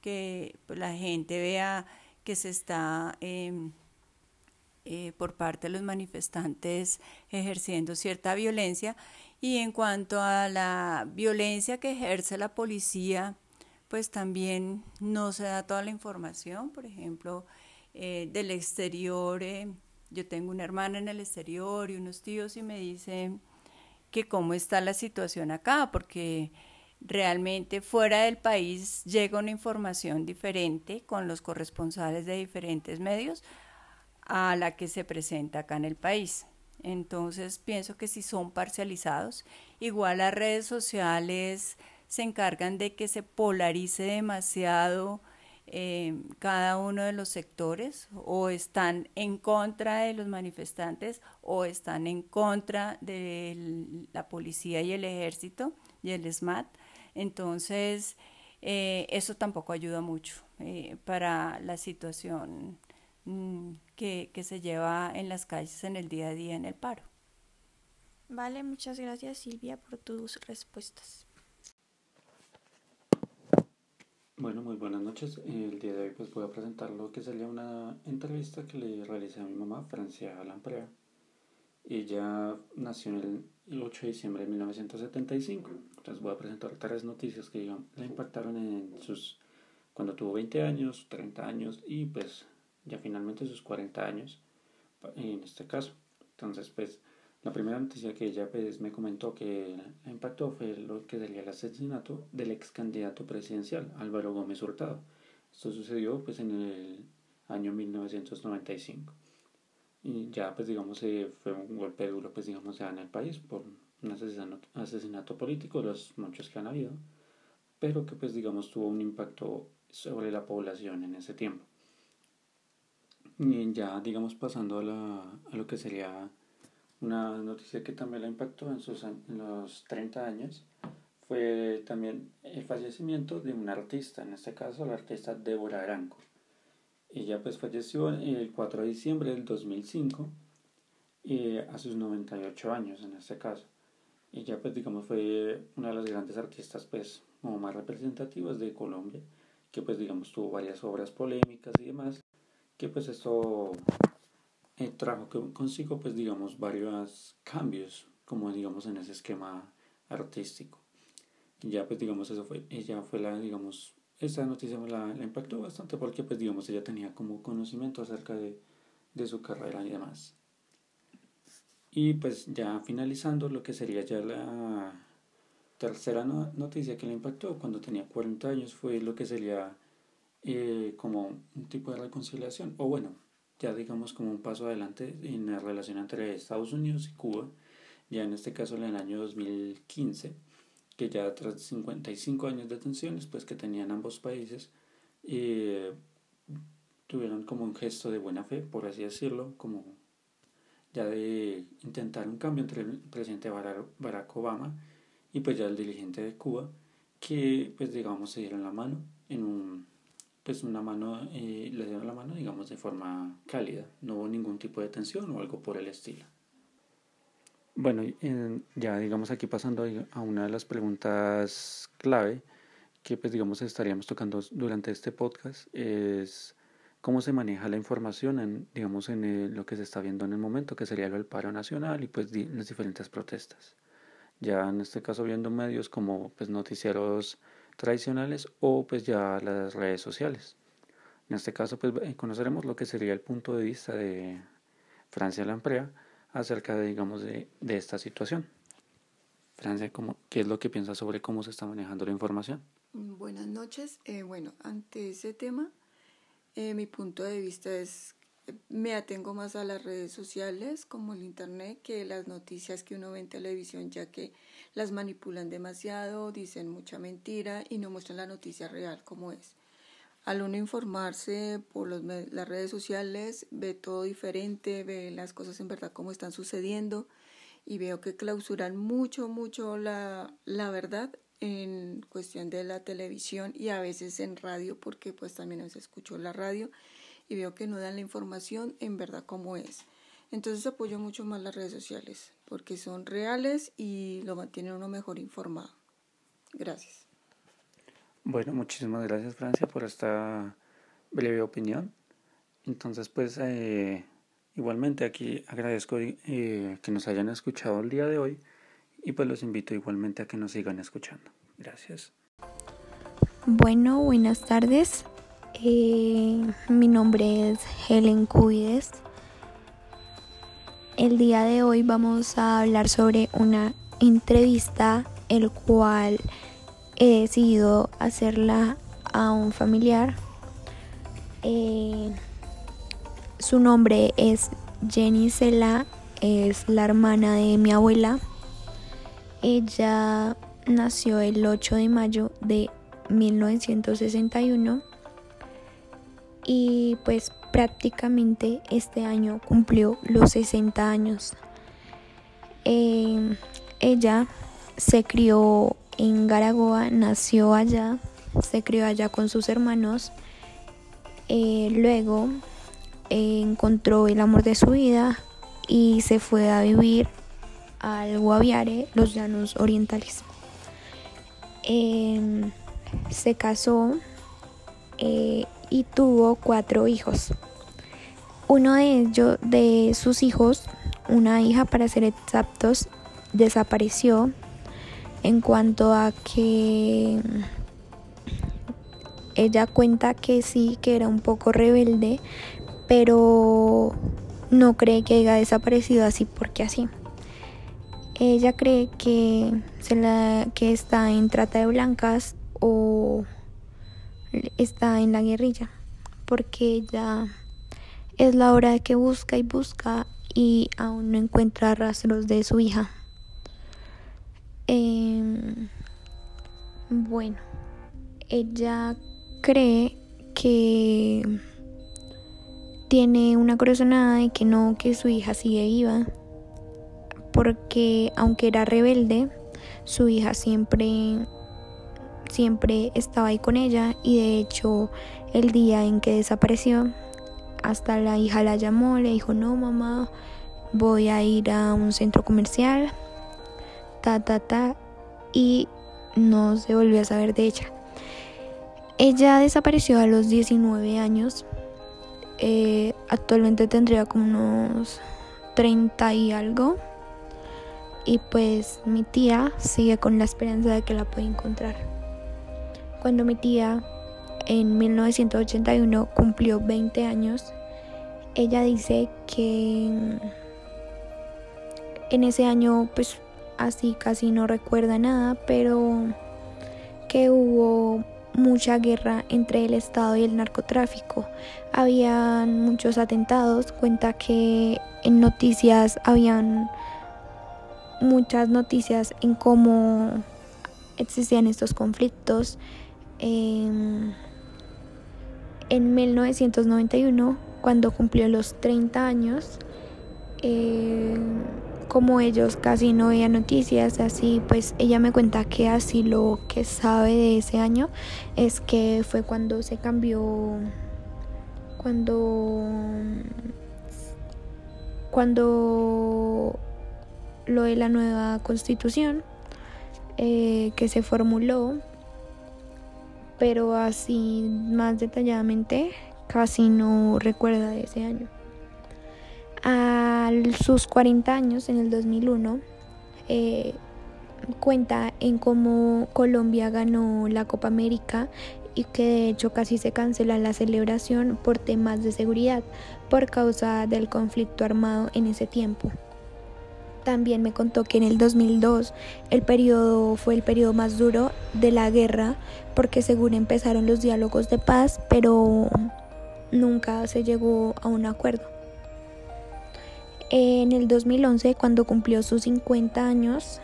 que pues, la gente vea que se está em, eh, por parte de los manifestantes ejerciendo cierta violencia. Y en cuanto a la violencia que ejerce la policía pues también no se da toda la información. Por ejemplo eh, del exterior eh, yo tengo una hermana en el exterior y unos tíos y me dicen que cómo está la situación acá porque realmente fuera del país llega una información diferente con los corresponsales de diferentes medios a la que se presenta acá en el país. Entonces pienso que si son parcializados, igual las redes sociales se encargan de que se polarice demasiado eh, cada uno de los sectores o están en contra de los manifestantes o están en contra de la policía y el ejército y el SMAT. Entonces, eh, eso tampoco ayuda mucho eh, para la situación mm, que, que se lleva en las calles en el día a día en el paro. Vale, muchas gracias Silvia por tus respuestas. Bueno, muy buenas noches. El día de hoy pues voy a presentar lo que sería una entrevista que le realicé a mi mamá, Francia Lamprea. Ella nació en el 8 de diciembre de 1975. Entonces voy a presentar tres noticias que digamos, la impactaron en sus cuando tuvo 20 años, 30 años y pues ya finalmente sus 40 años en este caso. Entonces pues la primera noticia que ella pues, me comentó que impactó fue lo que sería el asesinato del ex candidato presidencial Álvaro Gómez Hurtado. Esto sucedió pues en el año 1995 y ya pues digamos fue un golpe duro pues digamos ya en el país por un asesinato, asesinato político los muchos que han habido pero que pues digamos tuvo un impacto sobre la población en ese tiempo y ya digamos pasando a, la, a lo que sería una noticia que también la impactó en, sus, en los 30 años fue también el fallecimiento de un artista, en este caso la artista Débora Aranco. Ella pues falleció el 4 de diciembre del 2005 eh, a sus 98 años en este caso. Ella pues digamos fue una de las grandes artistas pues como más representativas de Colombia, que pues digamos tuvo varias obras polémicas y demás, que pues esto eh, trajo consigo pues digamos varios cambios como digamos en ese esquema artístico. ya pues digamos eso fue, ella fue la digamos esta noticia me la, impactó bastante porque pues digamos ella tenía como conocimiento acerca de, de su carrera y demás. Y pues ya finalizando lo que sería ya la tercera noticia que le impactó cuando tenía 40 años fue lo que sería eh, como un tipo de reconciliación. O bueno ya digamos como un paso adelante en la relación entre Estados Unidos y Cuba ya en este caso en el año 2015 que ya tras 55 años de tensiones pues que tenían ambos países eh, tuvieron como un gesto de buena fe por así decirlo como ya de intentar un cambio entre el presidente Barack Obama y pues ya el dirigente de Cuba que pues digamos se dieron la mano en un pues una mano eh, le dieron la mano digamos de forma cálida. No hubo ningún tipo de tensión o algo por el estilo. Bueno, ya digamos aquí pasando a una de las preguntas clave que pues digamos estaríamos tocando durante este podcast es cómo se maneja la información en digamos en lo que se está viendo en el momento que sería el paro nacional y pues las diferentes protestas. Ya en este caso viendo medios como pues noticieros tradicionales o pues ya las redes sociales en este caso pues conoceremos lo que sería el punto de vista de Francia Lamprea acerca de, digamos, de, de esta situación. Francia, ¿cómo, ¿qué es lo que piensa sobre cómo se está manejando la información? Buenas noches. Eh, bueno, ante ese tema, eh, mi punto de vista es, me atengo más a las redes sociales como el Internet que las noticias que uno ve en televisión, ya que las manipulan demasiado, dicen mucha mentira y no muestran la noticia real como es. Al uno informarse por los, las redes sociales, ve todo diferente, ve las cosas en verdad como están sucediendo y veo que clausuran mucho, mucho la, la verdad en cuestión de la televisión y a veces en radio, porque pues también se escuchó la radio y veo que no dan la información en verdad como es. Entonces apoyo mucho más las redes sociales porque son reales y lo mantienen uno mejor informado. Gracias. Bueno, muchísimas gracias Francia por esta breve opinión. Entonces, pues eh, igualmente aquí agradezco eh, que nos hayan escuchado el día de hoy y pues los invito igualmente a que nos sigan escuchando. Gracias. Bueno, buenas tardes. Eh, mi nombre es Helen Cuides. El día de hoy vamos a hablar sobre una entrevista el cual he decidido hacerla a un familiar. Eh, su nombre es Jenny Cela, es la hermana de mi abuela. Ella nació el 8 de mayo de 1961 y pues prácticamente este año cumplió los 60 años. Eh, ella se crió en Garagoa, nació allá, se crió allá con sus hermanos. Eh, luego eh, encontró el amor de su vida y se fue a vivir al Guaviare, los llanos orientales. Se casó y tuvo cuatro hijos. Uno de ellos, de sus hijos, una hija para ser exactos, desapareció en cuanto a que ella cuenta que sí, que era un poco rebelde, pero no cree que haya desaparecido así porque así. Ella cree que, se la, que está en trata de blancas o está en la guerrilla, porque ella es la hora de que busca y busca y aún no encuentra rastros de su hija. Em, bueno, ella cree que tiene una corazonada y que no, que su hija sigue viva. Porque aunque era rebelde, su hija siempre siempre estaba ahí con ella y de hecho el día en que desapareció hasta la hija la llamó, le dijo, "No, mamá, voy a ir a un centro comercial." Ta ta ta y no se volvió a saber de ella. Ella desapareció a los 19 años eh, actualmente tendría como unos 30 y algo. Y pues mi tía sigue con la esperanza de que la pueda encontrar. Cuando mi tía en 1981 cumplió 20 años, ella dice que en ese año pues así casi no recuerda nada, pero que hubo mucha guerra entre el Estado y el narcotráfico. Habían muchos atentados, cuenta que en noticias habían muchas noticias en cómo existían estos conflictos. Em, en 1991, cuando cumplió los 30 años, eh, como ellos casi no veían noticias, así pues ella me cuenta que así lo que sabe de ese año es que fue cuando se cambió, cuando, cuando lo de la nueva constitución eh, que se formuló, pero así más detalladamente casi no recuerda de ese año. A sus 40 años, en el 2001, eh, cuenta en cómo Colombia ganó la Copa América y que de hecho casi se cancela la celebración por temas de seguridad por causa del conflicto armado en ese tiempo. También me contó que en el 2002 el periodo fue el periodo más duro de la guerra porque según empezaron los diálogos de paz, pero nunca se llegó a un acuerdo. En el 2011, cuando cumplió sus 50 años,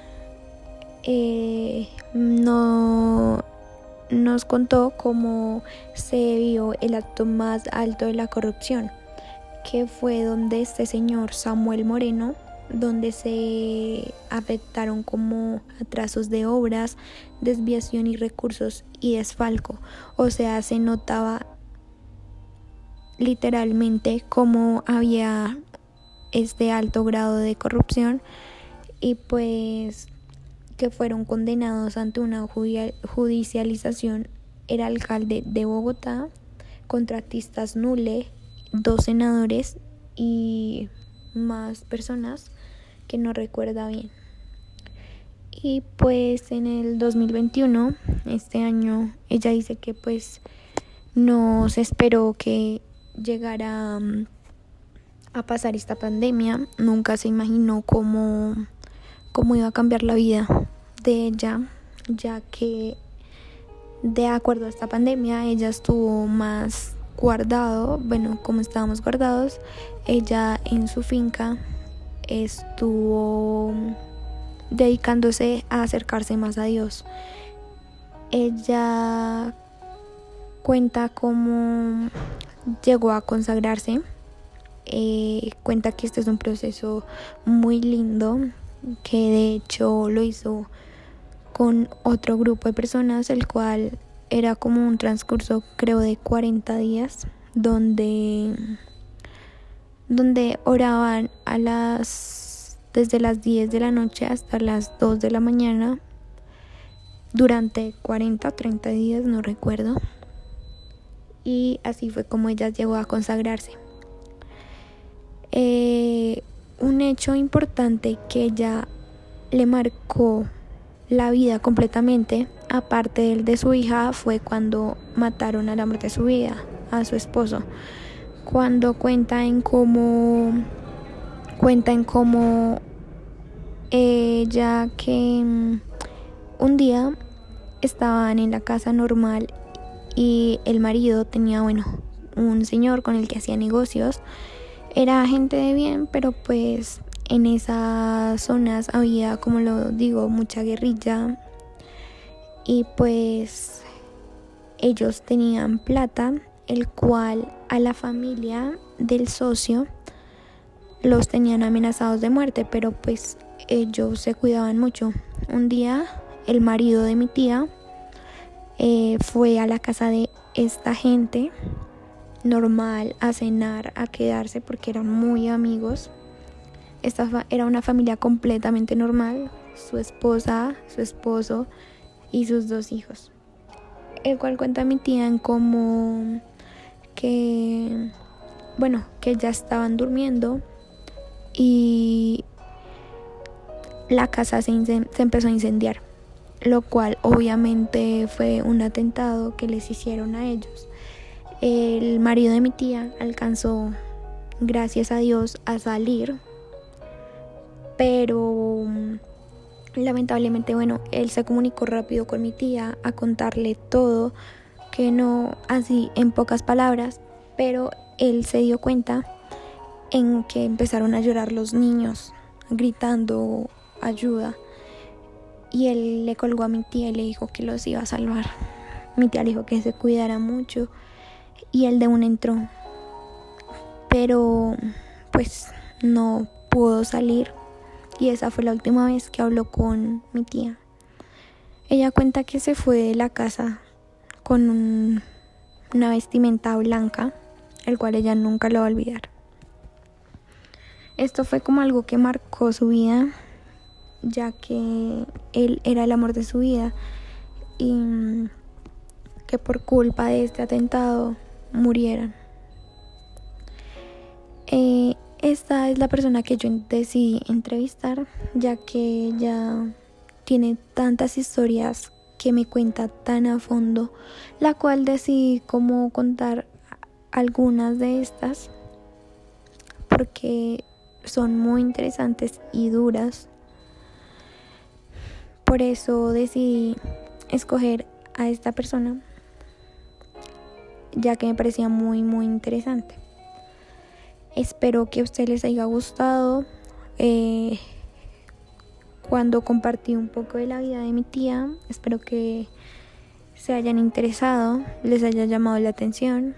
eh, no, nos contó cómo se vio el acto más alto de la corrupción, que fue donde este señor Samuel Moreno, donde se afectaron como atrasos de obras, desviación y recursos y desfalco. O sea, se notaba literalmente cómo había es de alto grado de corrupción y pues que fueron condenados ante una judicialización el alcalde de Bogotá, contratistas nule, dos senadores y más personas que no recuerda bien. Y pues en el 2021, este año, ella dice que pues no se esperó que llegara mm, a pasar esta pandemia, nunca se imaginó cómo, cómo iba a cambiar la vida de ella, ya que de acuerdo a esta pandemia ella estuvo más guardado, bueno, como estábamos guardados, ella en su finca estuvo dedicándose a acercarse más a Dios. Ella cuenta cómo llegó a consagrarse, eh, cuenta que este es un proceso muy lindo, que de hecho lo hizo con otro grupo de personas, el cual era como un transcurso creo de 40 días, donde, donde oraban a las desde las 10 de la noche hasta las 2 de la mañana durante 40 o 30 días, no recuerdo. Y así fue como ella llegó a consagrarse. Eh, un hecho importante que ella le marcó la vida completamente, aparte del de su hija, fue cuando mataron al amor de su vida, a su esposo. Cuando cuenta en cómo cuenta en cómo ella que mm, un día estaban en la casa normal y el marido tenía, bueno, un señor con el que hacía negocios. Era gente de bien, pero pues en esas zonas había, como lo digo, mucha guerrilla. Y pues ellos tenían plata, el cual a la familia del socio los tenían amenazados de muerte, pero pues ellos se cuidaban mucho. Un día el marido de mi tía eh, fue a la casa de esta gente normal a cenar, a quedarse porque eran muy amigos. Esta era una familia completamente normal, su esposa, su esposo y sus dos hijos. El cual cuenta mi tía en cómo que, bueno, que ya estaban durmiendo y la casa se, empezó a incendiar, lo cual obviamente fue un atentado que les hicieron a ellos. El marido de mi tía alcanzó, gracias a Dios, a salir, pero lamentablemente, bueno, él se comunicó rápido con mi tía a contarle todo, que no así en pocas palabras, pero él se dio cuenta en que empezaron a llorar los niños, gritando ayuda. Y él le colgó a mi tía y le dijo que los iba a salvar. Mi tía le dijo que se cuidara mucho y él de una entró. Pero pues no pudo salir y esa fue la última vez que habló con mi tía. Ella cuenta que se fue de la casa con una vestimenta blanca, el cual ella nunca lo va a olvidar. Esto fue como algo que marcó su vida ya que él era el amor de su vida y que por culpa de este atentado murieran. Eh, esta es la persona que yo decidí entrevistar, ya que ella tiene tantas historias que me cuenta tan a fondo, la cual decidí como contar algunas de estas, porque son muy interesantes y duras por eso decidí escoger a esta persona, ya que me parecía muy, muy interesante. Espero que a ustedes les haya gustado. Eh, cuando compartí un poco de la vida de mi tía, espero que se hayan interesado, les haya llamado la atención.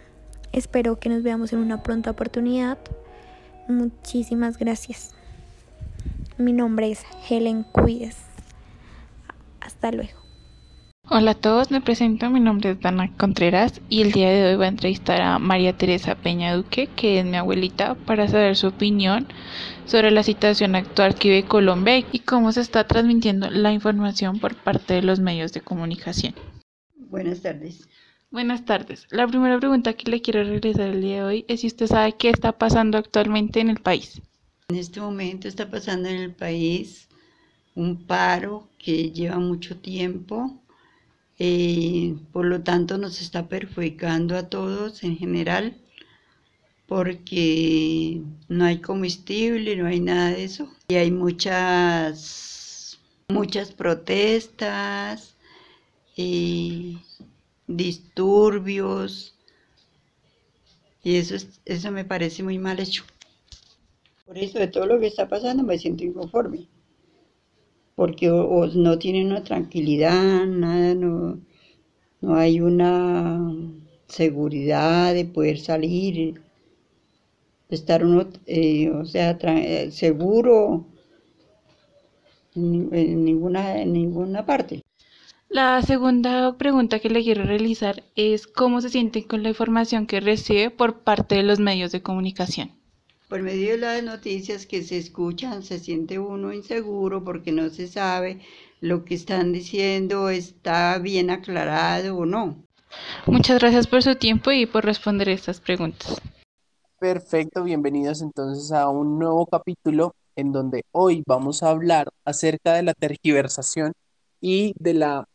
Espero que nos veamos en una pronta oportunidad. Muchísimas gracias. Mi nombre es Helen Cuides. Hasta luego. Hola a todos, me presento, mi nombre es Dana Contreras y el día de hoy voy a entrevistar a María Teresa Peña Duque, que es mi abuelita, para saber su opinión sobre la situación actual que vive Colombia y cómo se está transmitiendo la información por parte de los medios de comunicación. Buenas tardes. Buenas tardes. La primera pregunta que le quiero realizar el día de hoy es si usted sabe qué está pasando actualmente en el país. En este momento está pasando en el país un paro que lleva mucho tiempo eh, por lo tanto nos está perjudicando a todos en general porque no hay combustible, no hay nada de eso. Y hay muchas, muchas protestas, eh, disturbios, y eso, eso me parece muy mal hecho. Por eso de todo lo que está pasando me siento inconforme porque no tienen una tranquilidad, nada, no, no hay una seguridad de poder salir, estar uno, eh, o sea, eh, seguro en, ninguna, en ninguna parte. La segunda pregunta que le quiero realizar es cómo se siente con la información que recibe por parte de los medios de comunicación por medio de las noticias que se escuchan se siente uno inseguro porque no se sabe lo que están diciendo está bien aclarado o no. Muchas gracias por su tiempo y por responder estas preguntas. Perfecto, bienvenidos entonces a un nuevo capítulo en donde hoy vamos a hablar acerca de la tergiversación y de la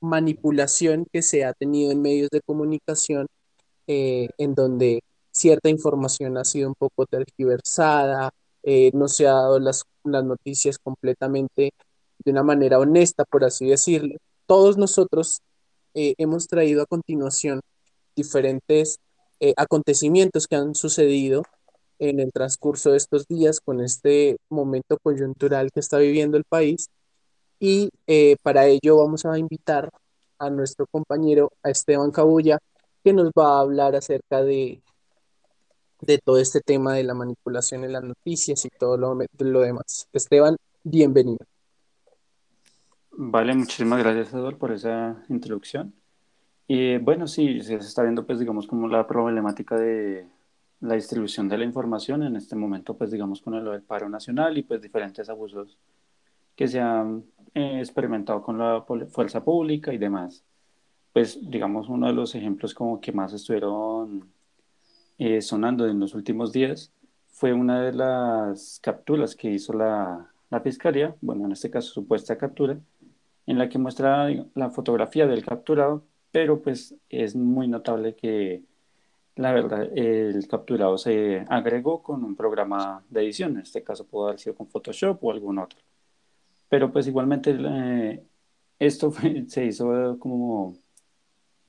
manipulación que se ha tenido en medios de comunicación, eh, en donde cierta información ha sido un poco tergiversada, eh, no se ha dado las, noticias completamente de una manera honesta, por así decirlo. Todos nosotros eh, hemos traído a continuación diferentes eh, acontecimientos que han sucedido en el transcurso de estos días con este momento coyuntural que está viviendo el país. Y para ello vamos a invitar a nuestro compañero, a Esteban Cabulla, que nos va a hablar acerca de de todo este tema de la manipulación en las noticias y todo lo, lo demás. Esteban, bienvenido. Vale, muchísimas gracias, Eduardo, por esa introducción. Y bueno, sí, se está viendo, pues, digamos, como la problemática de la distribución de la información en este momento, pues, digamos, con el paro nacional y, pues, diferentes abusos que se han eh, experimentado con la fuerza pública y demás. Pues, digamos, uno de los ejemplos como que más estuvieron eh, sonando en los últimos días fue una de las capturas que hizo la, la Fiscalía, bueno, en este caso supuesta captura, en la que muestra la fotografía del capturado, pero pues es muy notable que la verdad el capturado se agregó con un programa de edición, en este caso pudo haber sido con Photoshop o algún otro. Pero pues igualmente eh, esto se hizo como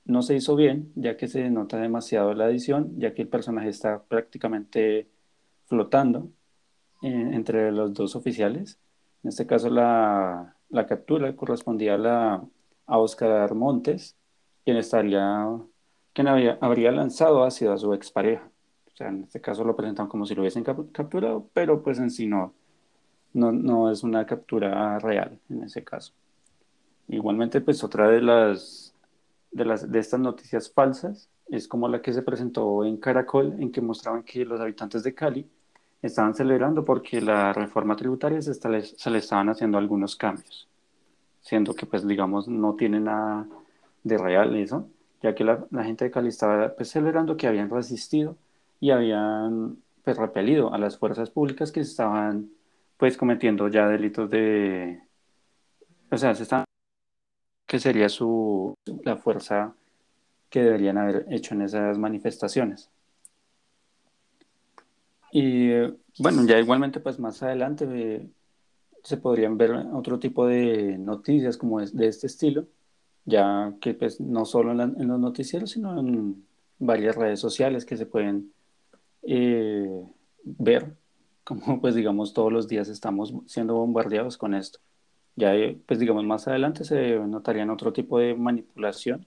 no se hizo bien, ya que se nota demasiado la edición, ya que el personaje está prácticamente flotando eh, entre los dos oficiales. En este caso, la, captura correspondía a, la, a Oscar Montes, quien, estaría, quien había, habría lanzado ácido a su expareja. O sea, en este caso lo presentan como si lo hubiesen capturado, pero pues en sí no, no, no es una captura real en ese caso. Igualmente, pues otra de las de, las, de estas noticias falsas es como la que se presentó en Caracol, en que mostraban que los habitantes de Cali estaban celebrando porque la reforma tributaria se, se le estaban haciendo algunos cambios, siendo que pues digamos no tiene nada de real ya que la, la gente de Cali estaba pues, celebrando que habían resistido y habían pues repelido a las fuerzas públicas que estaban pues cometiendo ya delitos de, o sea, se están que sería su, la fuerza que deberían haber hecho en esas manifestaciones. Y bueno, ya igualmente pues más adelante eh, se podrían ver otro tipo de noticias como de este estilo, ya que pues no solo en, los noticieros, sino en varias redes sociales que se pueden eh, ver, como pues digamos todos los días estamos siendo bombardeados con esto. Ya, eh, pues digamos, más adelante se notarían otro tipo de manipulación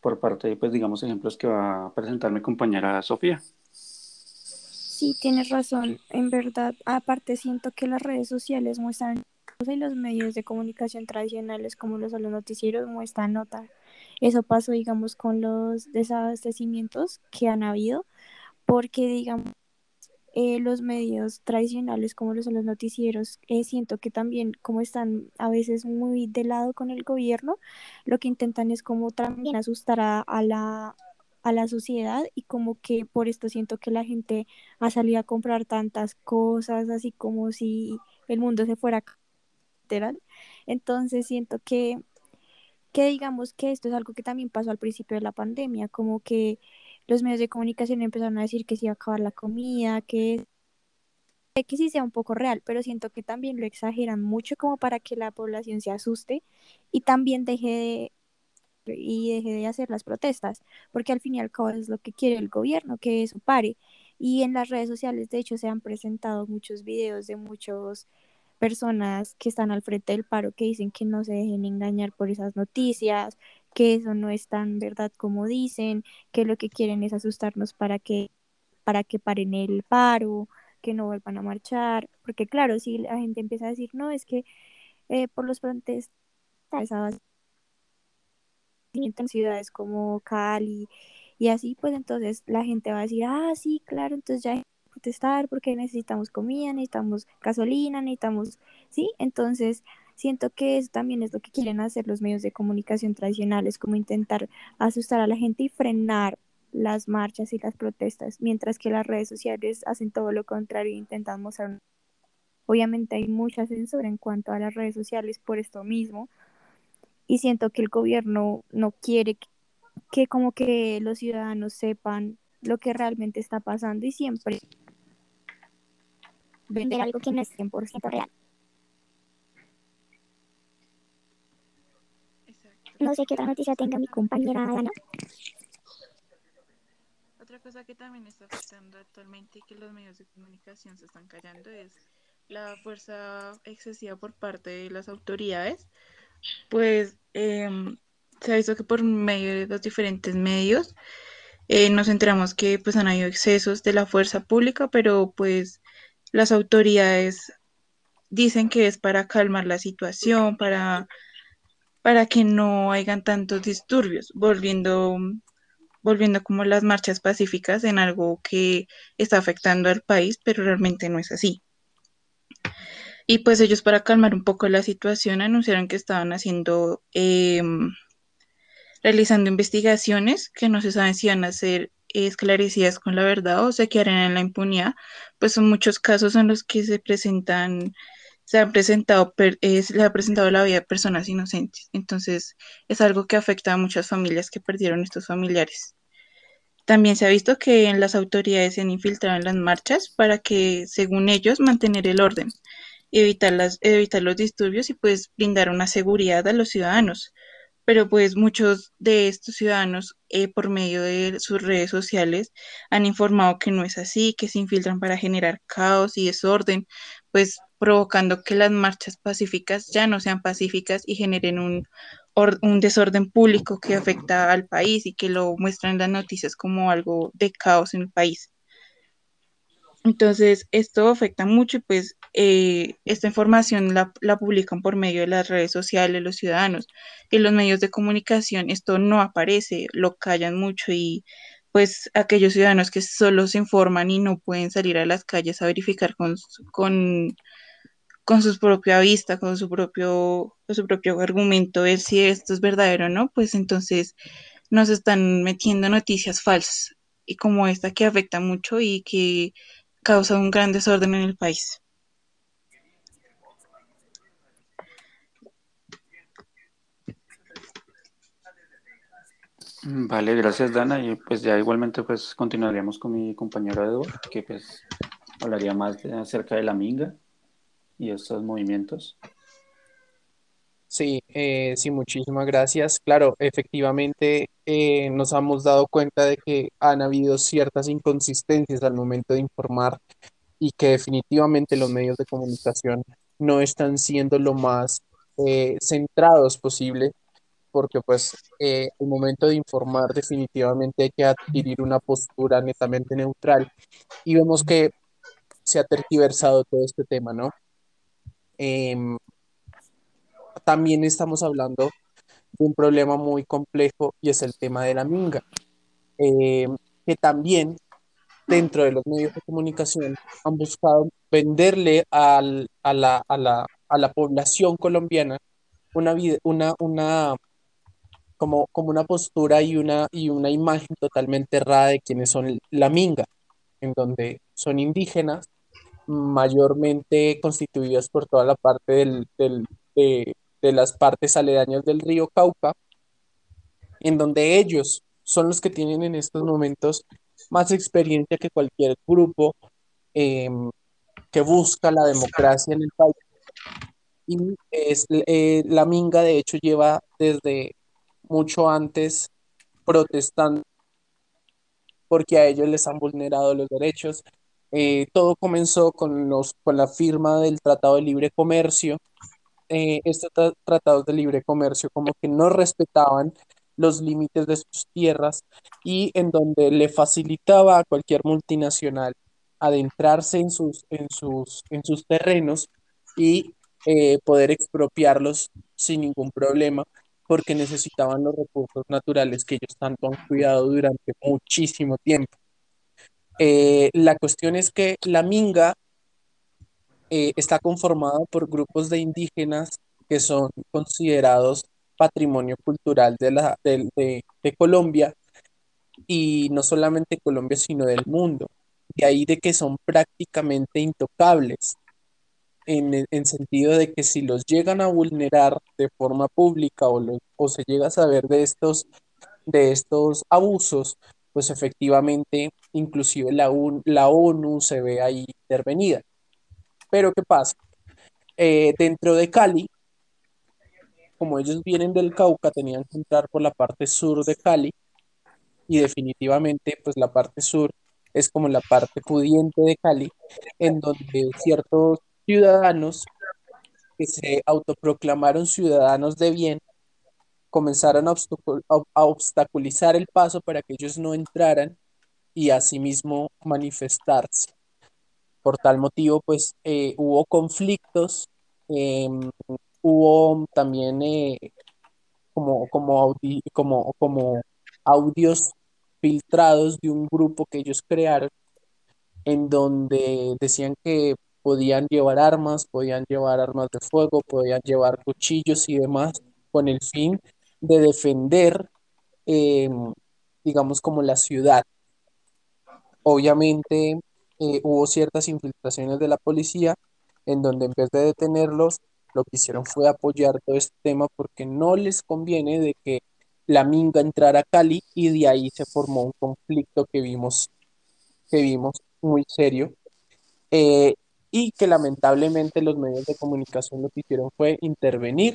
por parte de, pues digamos, ejemplos que va a presentar mi compañera Sofía. Sí, tienes razón. En verdad, aparte siento que las redes sociales muestran y los medios de comunicación tradicionales como los, los noticieros muestran nota. Eso pasó, digamos, con los desabastecimientos que han habido, porque, digamos, eh, los medios tradicionales como los, los noticieros, eh, siento que también como están a veces muy de lado con el gobierno, lo que intentan es como también asustar a, la, a la sociedad y como que por esto siento que la gente ha salido a comprar tantas cosas, así como si el mundo se fuera literal. Entonces siento que, que digamos que esto es algo que también pasó al principio de la pandemia, como que los medios de comunicación empezaron a decir que se iba a acabar la comida, que que sí sea un poco real, pero siento que también lo exageran mucho como para que la población se asuste y también deje de y deje de hacer las protestas, porque al fin y al cabo es lo que quiere el gobierno, que eso pare. Y en las redes sociales, de hecho, se han presentado muchos videos de muchas personas que están al frente del paro que dicen que no se dejen engañar por esas noticias, que eso no es tan verdad como dicen, que lo que quieren es asustarnos para que, para que paren el paro, que no vuelvan a marchar, porque claro, si la gente empieza a decir, no, es que eh, por los frontes en ciudades como Cali y así, pues entonces la gente va a decir, ah, sí, claro, entonces ya protestar porque necesitamos comida, necesitamos gasolina, necesitamos, sí, entonces siento que eso también es lo que quieren hacer los medios de comunicación tradicionales, como intentar asustar a la gente y frenar las marchas y las protestas, mientras que las redes sociales hacen todo lo contrario e intentan mostrar. Obviamente hay mucha censura en cuanto a las redes sociales por esto mismo y siento que el gobierno no quiere que, como que los ciudadanos sepan lo que realmente está pasando y siempre vender algo que no es 100% real. No sé qué otra noticia tenga mi compañera Ana. Otra cosa que también está afectando actualmente y que los medios de comunicación se están callando es la fuerza excesiva por parte de las autoridades. Pues em, se ha visto que por medio de los diferentes medios eh, nos enteramos que pues han habido excesos de la fuerza pública, pero pues las autoridades dicen que es para calmar la situación, para para que no hayan tantos disturbios, volviendo, volviendo como las marchas pacíficas en algo que está afectando al país, pero realmente no es así. Y pues ellos para calmar un poco la situación anunciaron que estaban haciendo, em, realizando investigaciones que no se saben si van a esclarecidas con la verdad o se quedarán en la impunidad, pues son muchos casos en los que se presentan se ha presentado, le ha presentado la vida de personas inocentes. Entonces, es algo que afecta a muchas familias que perdieron estos familiares. También se ha visto que las autoridades se han infiltrado en las marchas para que, según ellos, mantener el orden, evitar, las, evitar los disturbios y pues brindar una seguridad a los ciudadanos. Pero pues muchos de estos ciudadanos, eh, por medio de sus redes sociales, han informado que no es así, que se infiltran para generar caos y desorden, pues provocando que las marchas pacíficas ya no sean pacíficas y generen un, un desorden público que afecta al país y que lo muestran las noticias como algo de caos en el país. Entonces, esto afecta mucho y pues eh, esta información la, publican por medio de las redes sociales los ciudadanos y los medios de comunicación. Esto no aparece, lo callan mucho y pues aquellos ciudadanos que solo se informan y no pueden salir a las calles a verificar con, con con su propia vista, con su propio, su propio argumento, ver si esto es verdadero o no, pues entonces nos están metiendo noticias falsas y como esta que afecta mucho y que causa un gran desorden en el país. Vale, gracias Dana y pues ya igualmente pues continuaríamos con mi compañero Eduardo que pues hablaría más acerca de la minga y estos movimientos. Sí, eh, sí, muchísimas gracias. Claro, efectivamente eh, nos hemos dado cuenta de que han habido ciertas inconsistencias al momento de informar y que definitivamente los medios de comunicación no están siendo lo más eh, centrados posible, porque pues el momento de informar definitivamente hay que adquirir una postura netamente neutral y vemos que se ha tergiversado todo este tema, ¿no? Em, también estamos hablando de un problema muy complejo y es el tema de la minga, eh, que también dentro de los medios de comunicación han buscado venderle al, a, la, a, la, a la población colombiana una, una, una, como, como una postura y una, y una imagen totalmente errada de quienes son la minga, en donde son indígenas, mayormente constituidas por toda la parte del, del, de, de las partes aledañas del río Cauca, en donde ellos son los que tienen en estos momentos más experiencia que cualquier grupo em, que busca la democracia en el país. Y es, eh, la Minga, de hecho, lleva desde mucho antes protestando porque a ellos les han vulnerado los derechos. Eh, todo comenzó con, los, con la firma del Tratado de Libre Comercio. Eh, estos tratados de libre comercio como que no respetaban los límites de sus tierras y en donde le facilitaba a cualquier multinacional adentrarse en sus, en sus, en sus terrenos y eh, poder expropiarlos sin ningún problema porque necesitaban los recursos naturales que ellos tanto han cuidado durante muchísimo tiempo. Eh, la cuestión es que la minga eh, está conformada por grupos de indígenas que son considerados patrimonio cultural de, de, Colombia y no solamente Colombia, sino del mundo. De ahí de que son prácticamente intocables, en el sentido de que si los llegan a vulnerar de forma pública o, o se llega a saber de estos, de estos abusos, pues efectivamente inclusive la, la ONU se ve ahí intervenida. Pero ¿qué pasa? Eh, dentro de Cali como ellos vienen del Cauca, tenían que entrar por la parte sur de Cali y definitivamente pues la parte sur es como la parte pudiente de Cali, en donde ciertos ciudadanos que se autoproclamaron ciudadanos de bien comenzaron a, obstaculizar el paso para que ellos no entraran y asimismo manifestarse. Por tal motivo, pues eh, hubo conflictos em, hubo también eh, como, como, como, como audios filtrados de un grupo que ellos crearon en donde decían que podían llevar armas, podían llevar armas de fuego, podían llevar cuchillos y demás con el fin de defender, em, digamos, como la ciudad. Obviamente eh, hubo ciertas infiltraciones de la policía en donde en vez de detenerlos, lo que hicieron fue apoyar todo este tema porque no les conviene de que la Minga entrara a Cali y de ahí se formó un conflicto que vimos, que vimos muy serio eh, y que lamentablemente los medios de comunicación lo que hicieron fue intervenir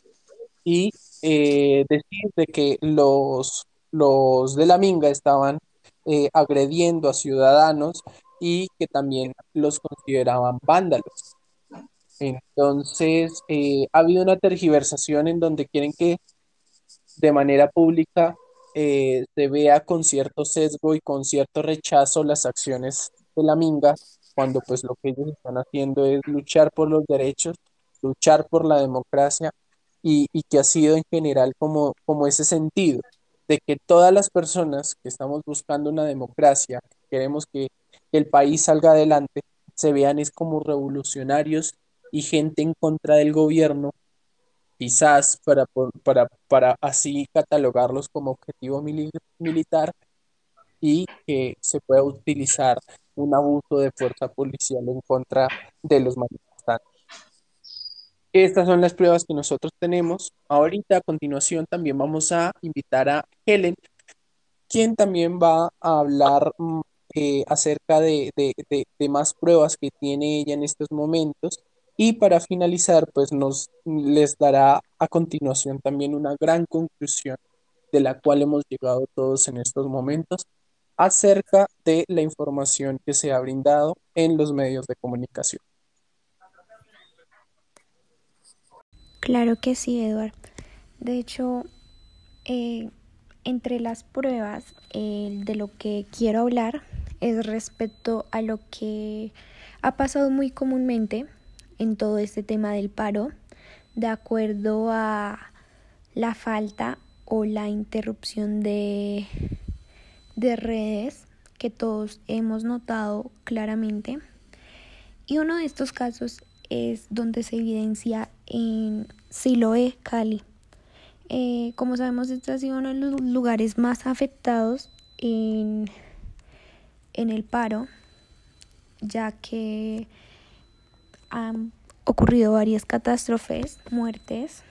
y eh, decir de que los, los de la Minga estaban eh, agrediendo a ciudadanos y que también los consideraban vándalos. Entonces, eh, ha habido una tergiversación en donde quieren que de manera pública se vea con cierto sesgo y con cierto rechazo las acciones de la Minga, cuando pues lo que ellos están haciendo es luchar por los derechos, luchar por la democracia y, que ha sido en general como, como ese sentido de que todas las personas que estamos buscando una democracia, queremos que el país salga adelante, se vean es como revolucionarios y gente en contra del gobierno, quizás para, para, para así catalogarlos como objetivo militar y que se pueda utilizar un abuso de fuerza policial en contra de los manifestantes. Estas son las pruebas que nosotros tenemos. Ahorita a continuación también vamos a invitar a Helen, quien también va a hablar mm, eh, acerca de, de, de, más pruebas que tiene ella en estos momentos y para finalizar, pues nos les dará a continuación también una gran conclusión de la cual hemos llegado todos en estos momentos acerca de la información que se ha brindado en los medios de comunicación. Claro que sí, Eduard. De hecho, eh, entre las pruebas de lo que quiero hablar es respecto a lo que ha pasado muy comúnmente en todo este tema del paro, de acuerdo a la falta o la interrupción de, de redes que todos hemos notado claramente. Y uno de estos casos es donde se evidencia en Siloé, Cali. Eh, como sabemos, este ha sido uno de los lugares más afectados en, en el paro, ya que han ocurrido varias catástrofes, muertes,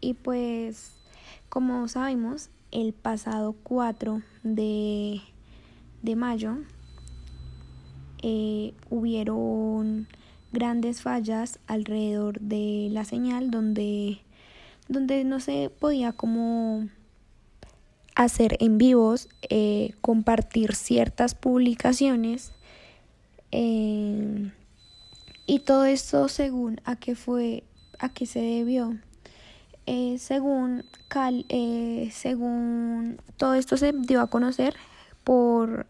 y pues, como sabemos, el pasado 4 de, de mayo eh, hubieron grandes fallas alrededor de la señal donde, donde no se podía como hacer en vivos, eh, compartir ciertas publicaciones eh, y todo esto según a qué fue, a qué se debió. Eh, según, Cal, según todo esto se dio a conocer por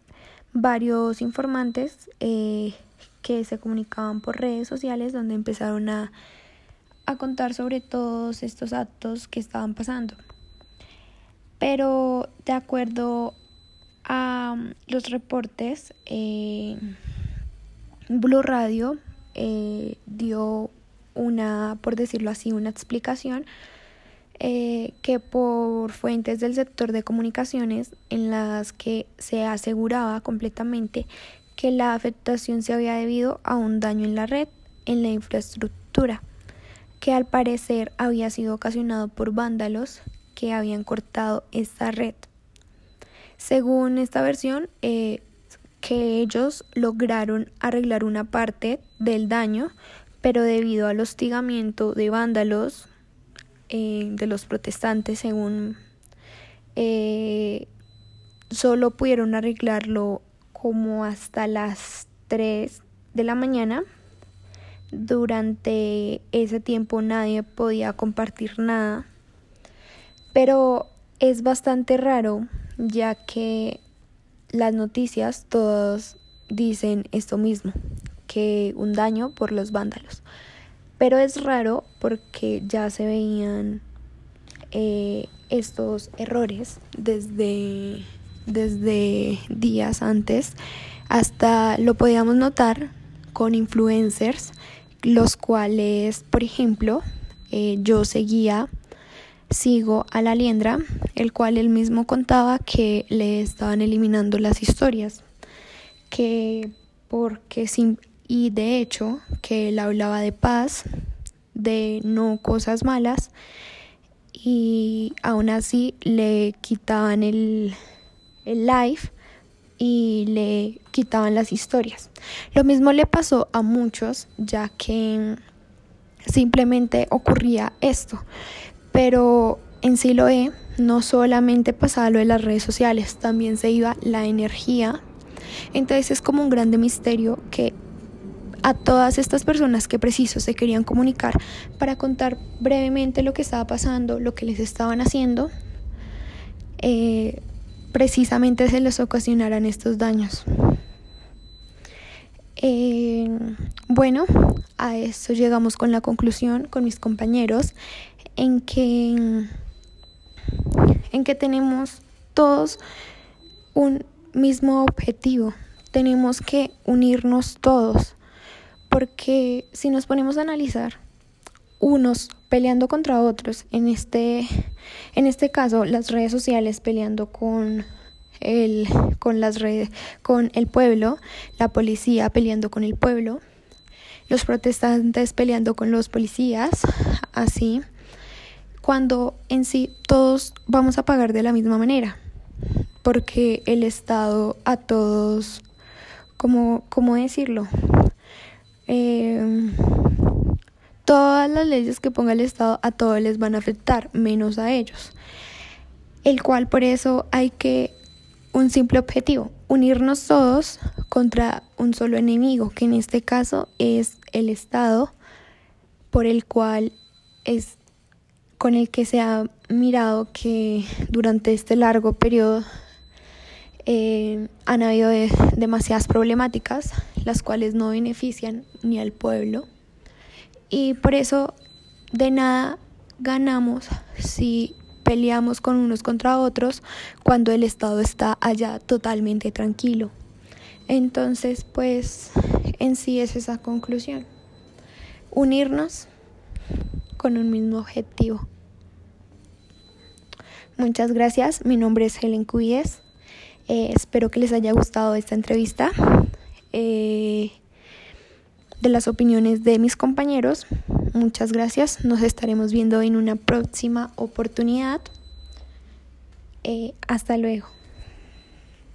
varios informantes que se comunicaban por redes sociales donde empezaron a, a contar sobre todos estos actos que estaban pasando. Pero de acuerdo a los reportes, eh, Blue Radio eh, dio una, por decirlo así, una explicación eh, que por fuentes del sector de comunicaciones en las que se aseguraba completamente que la afectación se había debido a un daño en la red, en la infraestructura, que al parecer había sido ocasionado por vándalos que habían cortado esta red. Según esta versión, eh, que ellos lograron arreglar una parte del daño, pero debido al hostigamiento de vándalos, eh, de los protestantes, según eh, solo pudieron arreglarlo como hasta las 3 de la mañana. Durante ese tiempo nadie podía compartir nada. Pero es bastante raro ya que las noticias todos dicen esto mismo, que un daño por los vándalos. Pero es raro porque ya se veían eh, estos errores desde desde días antes, hasta lo podíamos notar con influencers, los cuales, por ejemplo, eh, yo seguía, sigo a la liendra, el cual él mismo contaba que le estaban eliminando las historias, que porque sin, y de hecho que él hablaba de paz, de no cosas malas, y aún así le quitaban el, el live y le quitaban las historias. Lo mismo le pasó a muchos, ya que simplemente ocurría esto. Pero en Siloé no solamente pasaba lo de las redes sociales, también se iba la energía. Entonces es como un grande misterio que a todas estas personas que preciso se querían comunicar para contar brevemente lo que estaba pasando, lo que les estaban haciendo, eh, precisamente se les ocasionarán estos daños. Eh, bueno, a esto llegamos con la conclusión con mis compañeros en que en que tenemos todos un mismo objetivo. Tenemos que unirnos todos, porque si nos ponemos a analizar, unos peleando contra otros, en este, en este caso las redes sociales peleando con el, con las redes, con el pueblo, la policía peleando con el pueblo, los protestantes peleando con los policías, así, cuando en sí todos vamos a pagar de la misma manera, porque el Estado a todos, ¿cómo, cómo decirlo? Eh, Todas las leyes que ponga el Estado a todos les van a afectar, menos a ellos. El cual por eso hay que un simple objetivo, unirnos todos contra un solo enemigo, que en este caso es el Estado, por el cual es con el que se ha mirado que durante este largo periodo eh, han habido demasiadas problemáticas, las cuales no benefician ni al pueblo y por eso de nada ganamos si peleamos con unos contra otros cuando el Estado está allá totalmente tranquilo. Entonces, pues en sí es esa conclusión. Unirnos con un mismo objetivo. Muchas gracias. Mi nombre es Helen Cuyes. Eh, espero que les haya gustado esta entrevista. Eh, de las opiniones de mis compañeros. Muchas gracias. Nos estaremos viendo en una próxima oportunidad. Eh, hasta luego.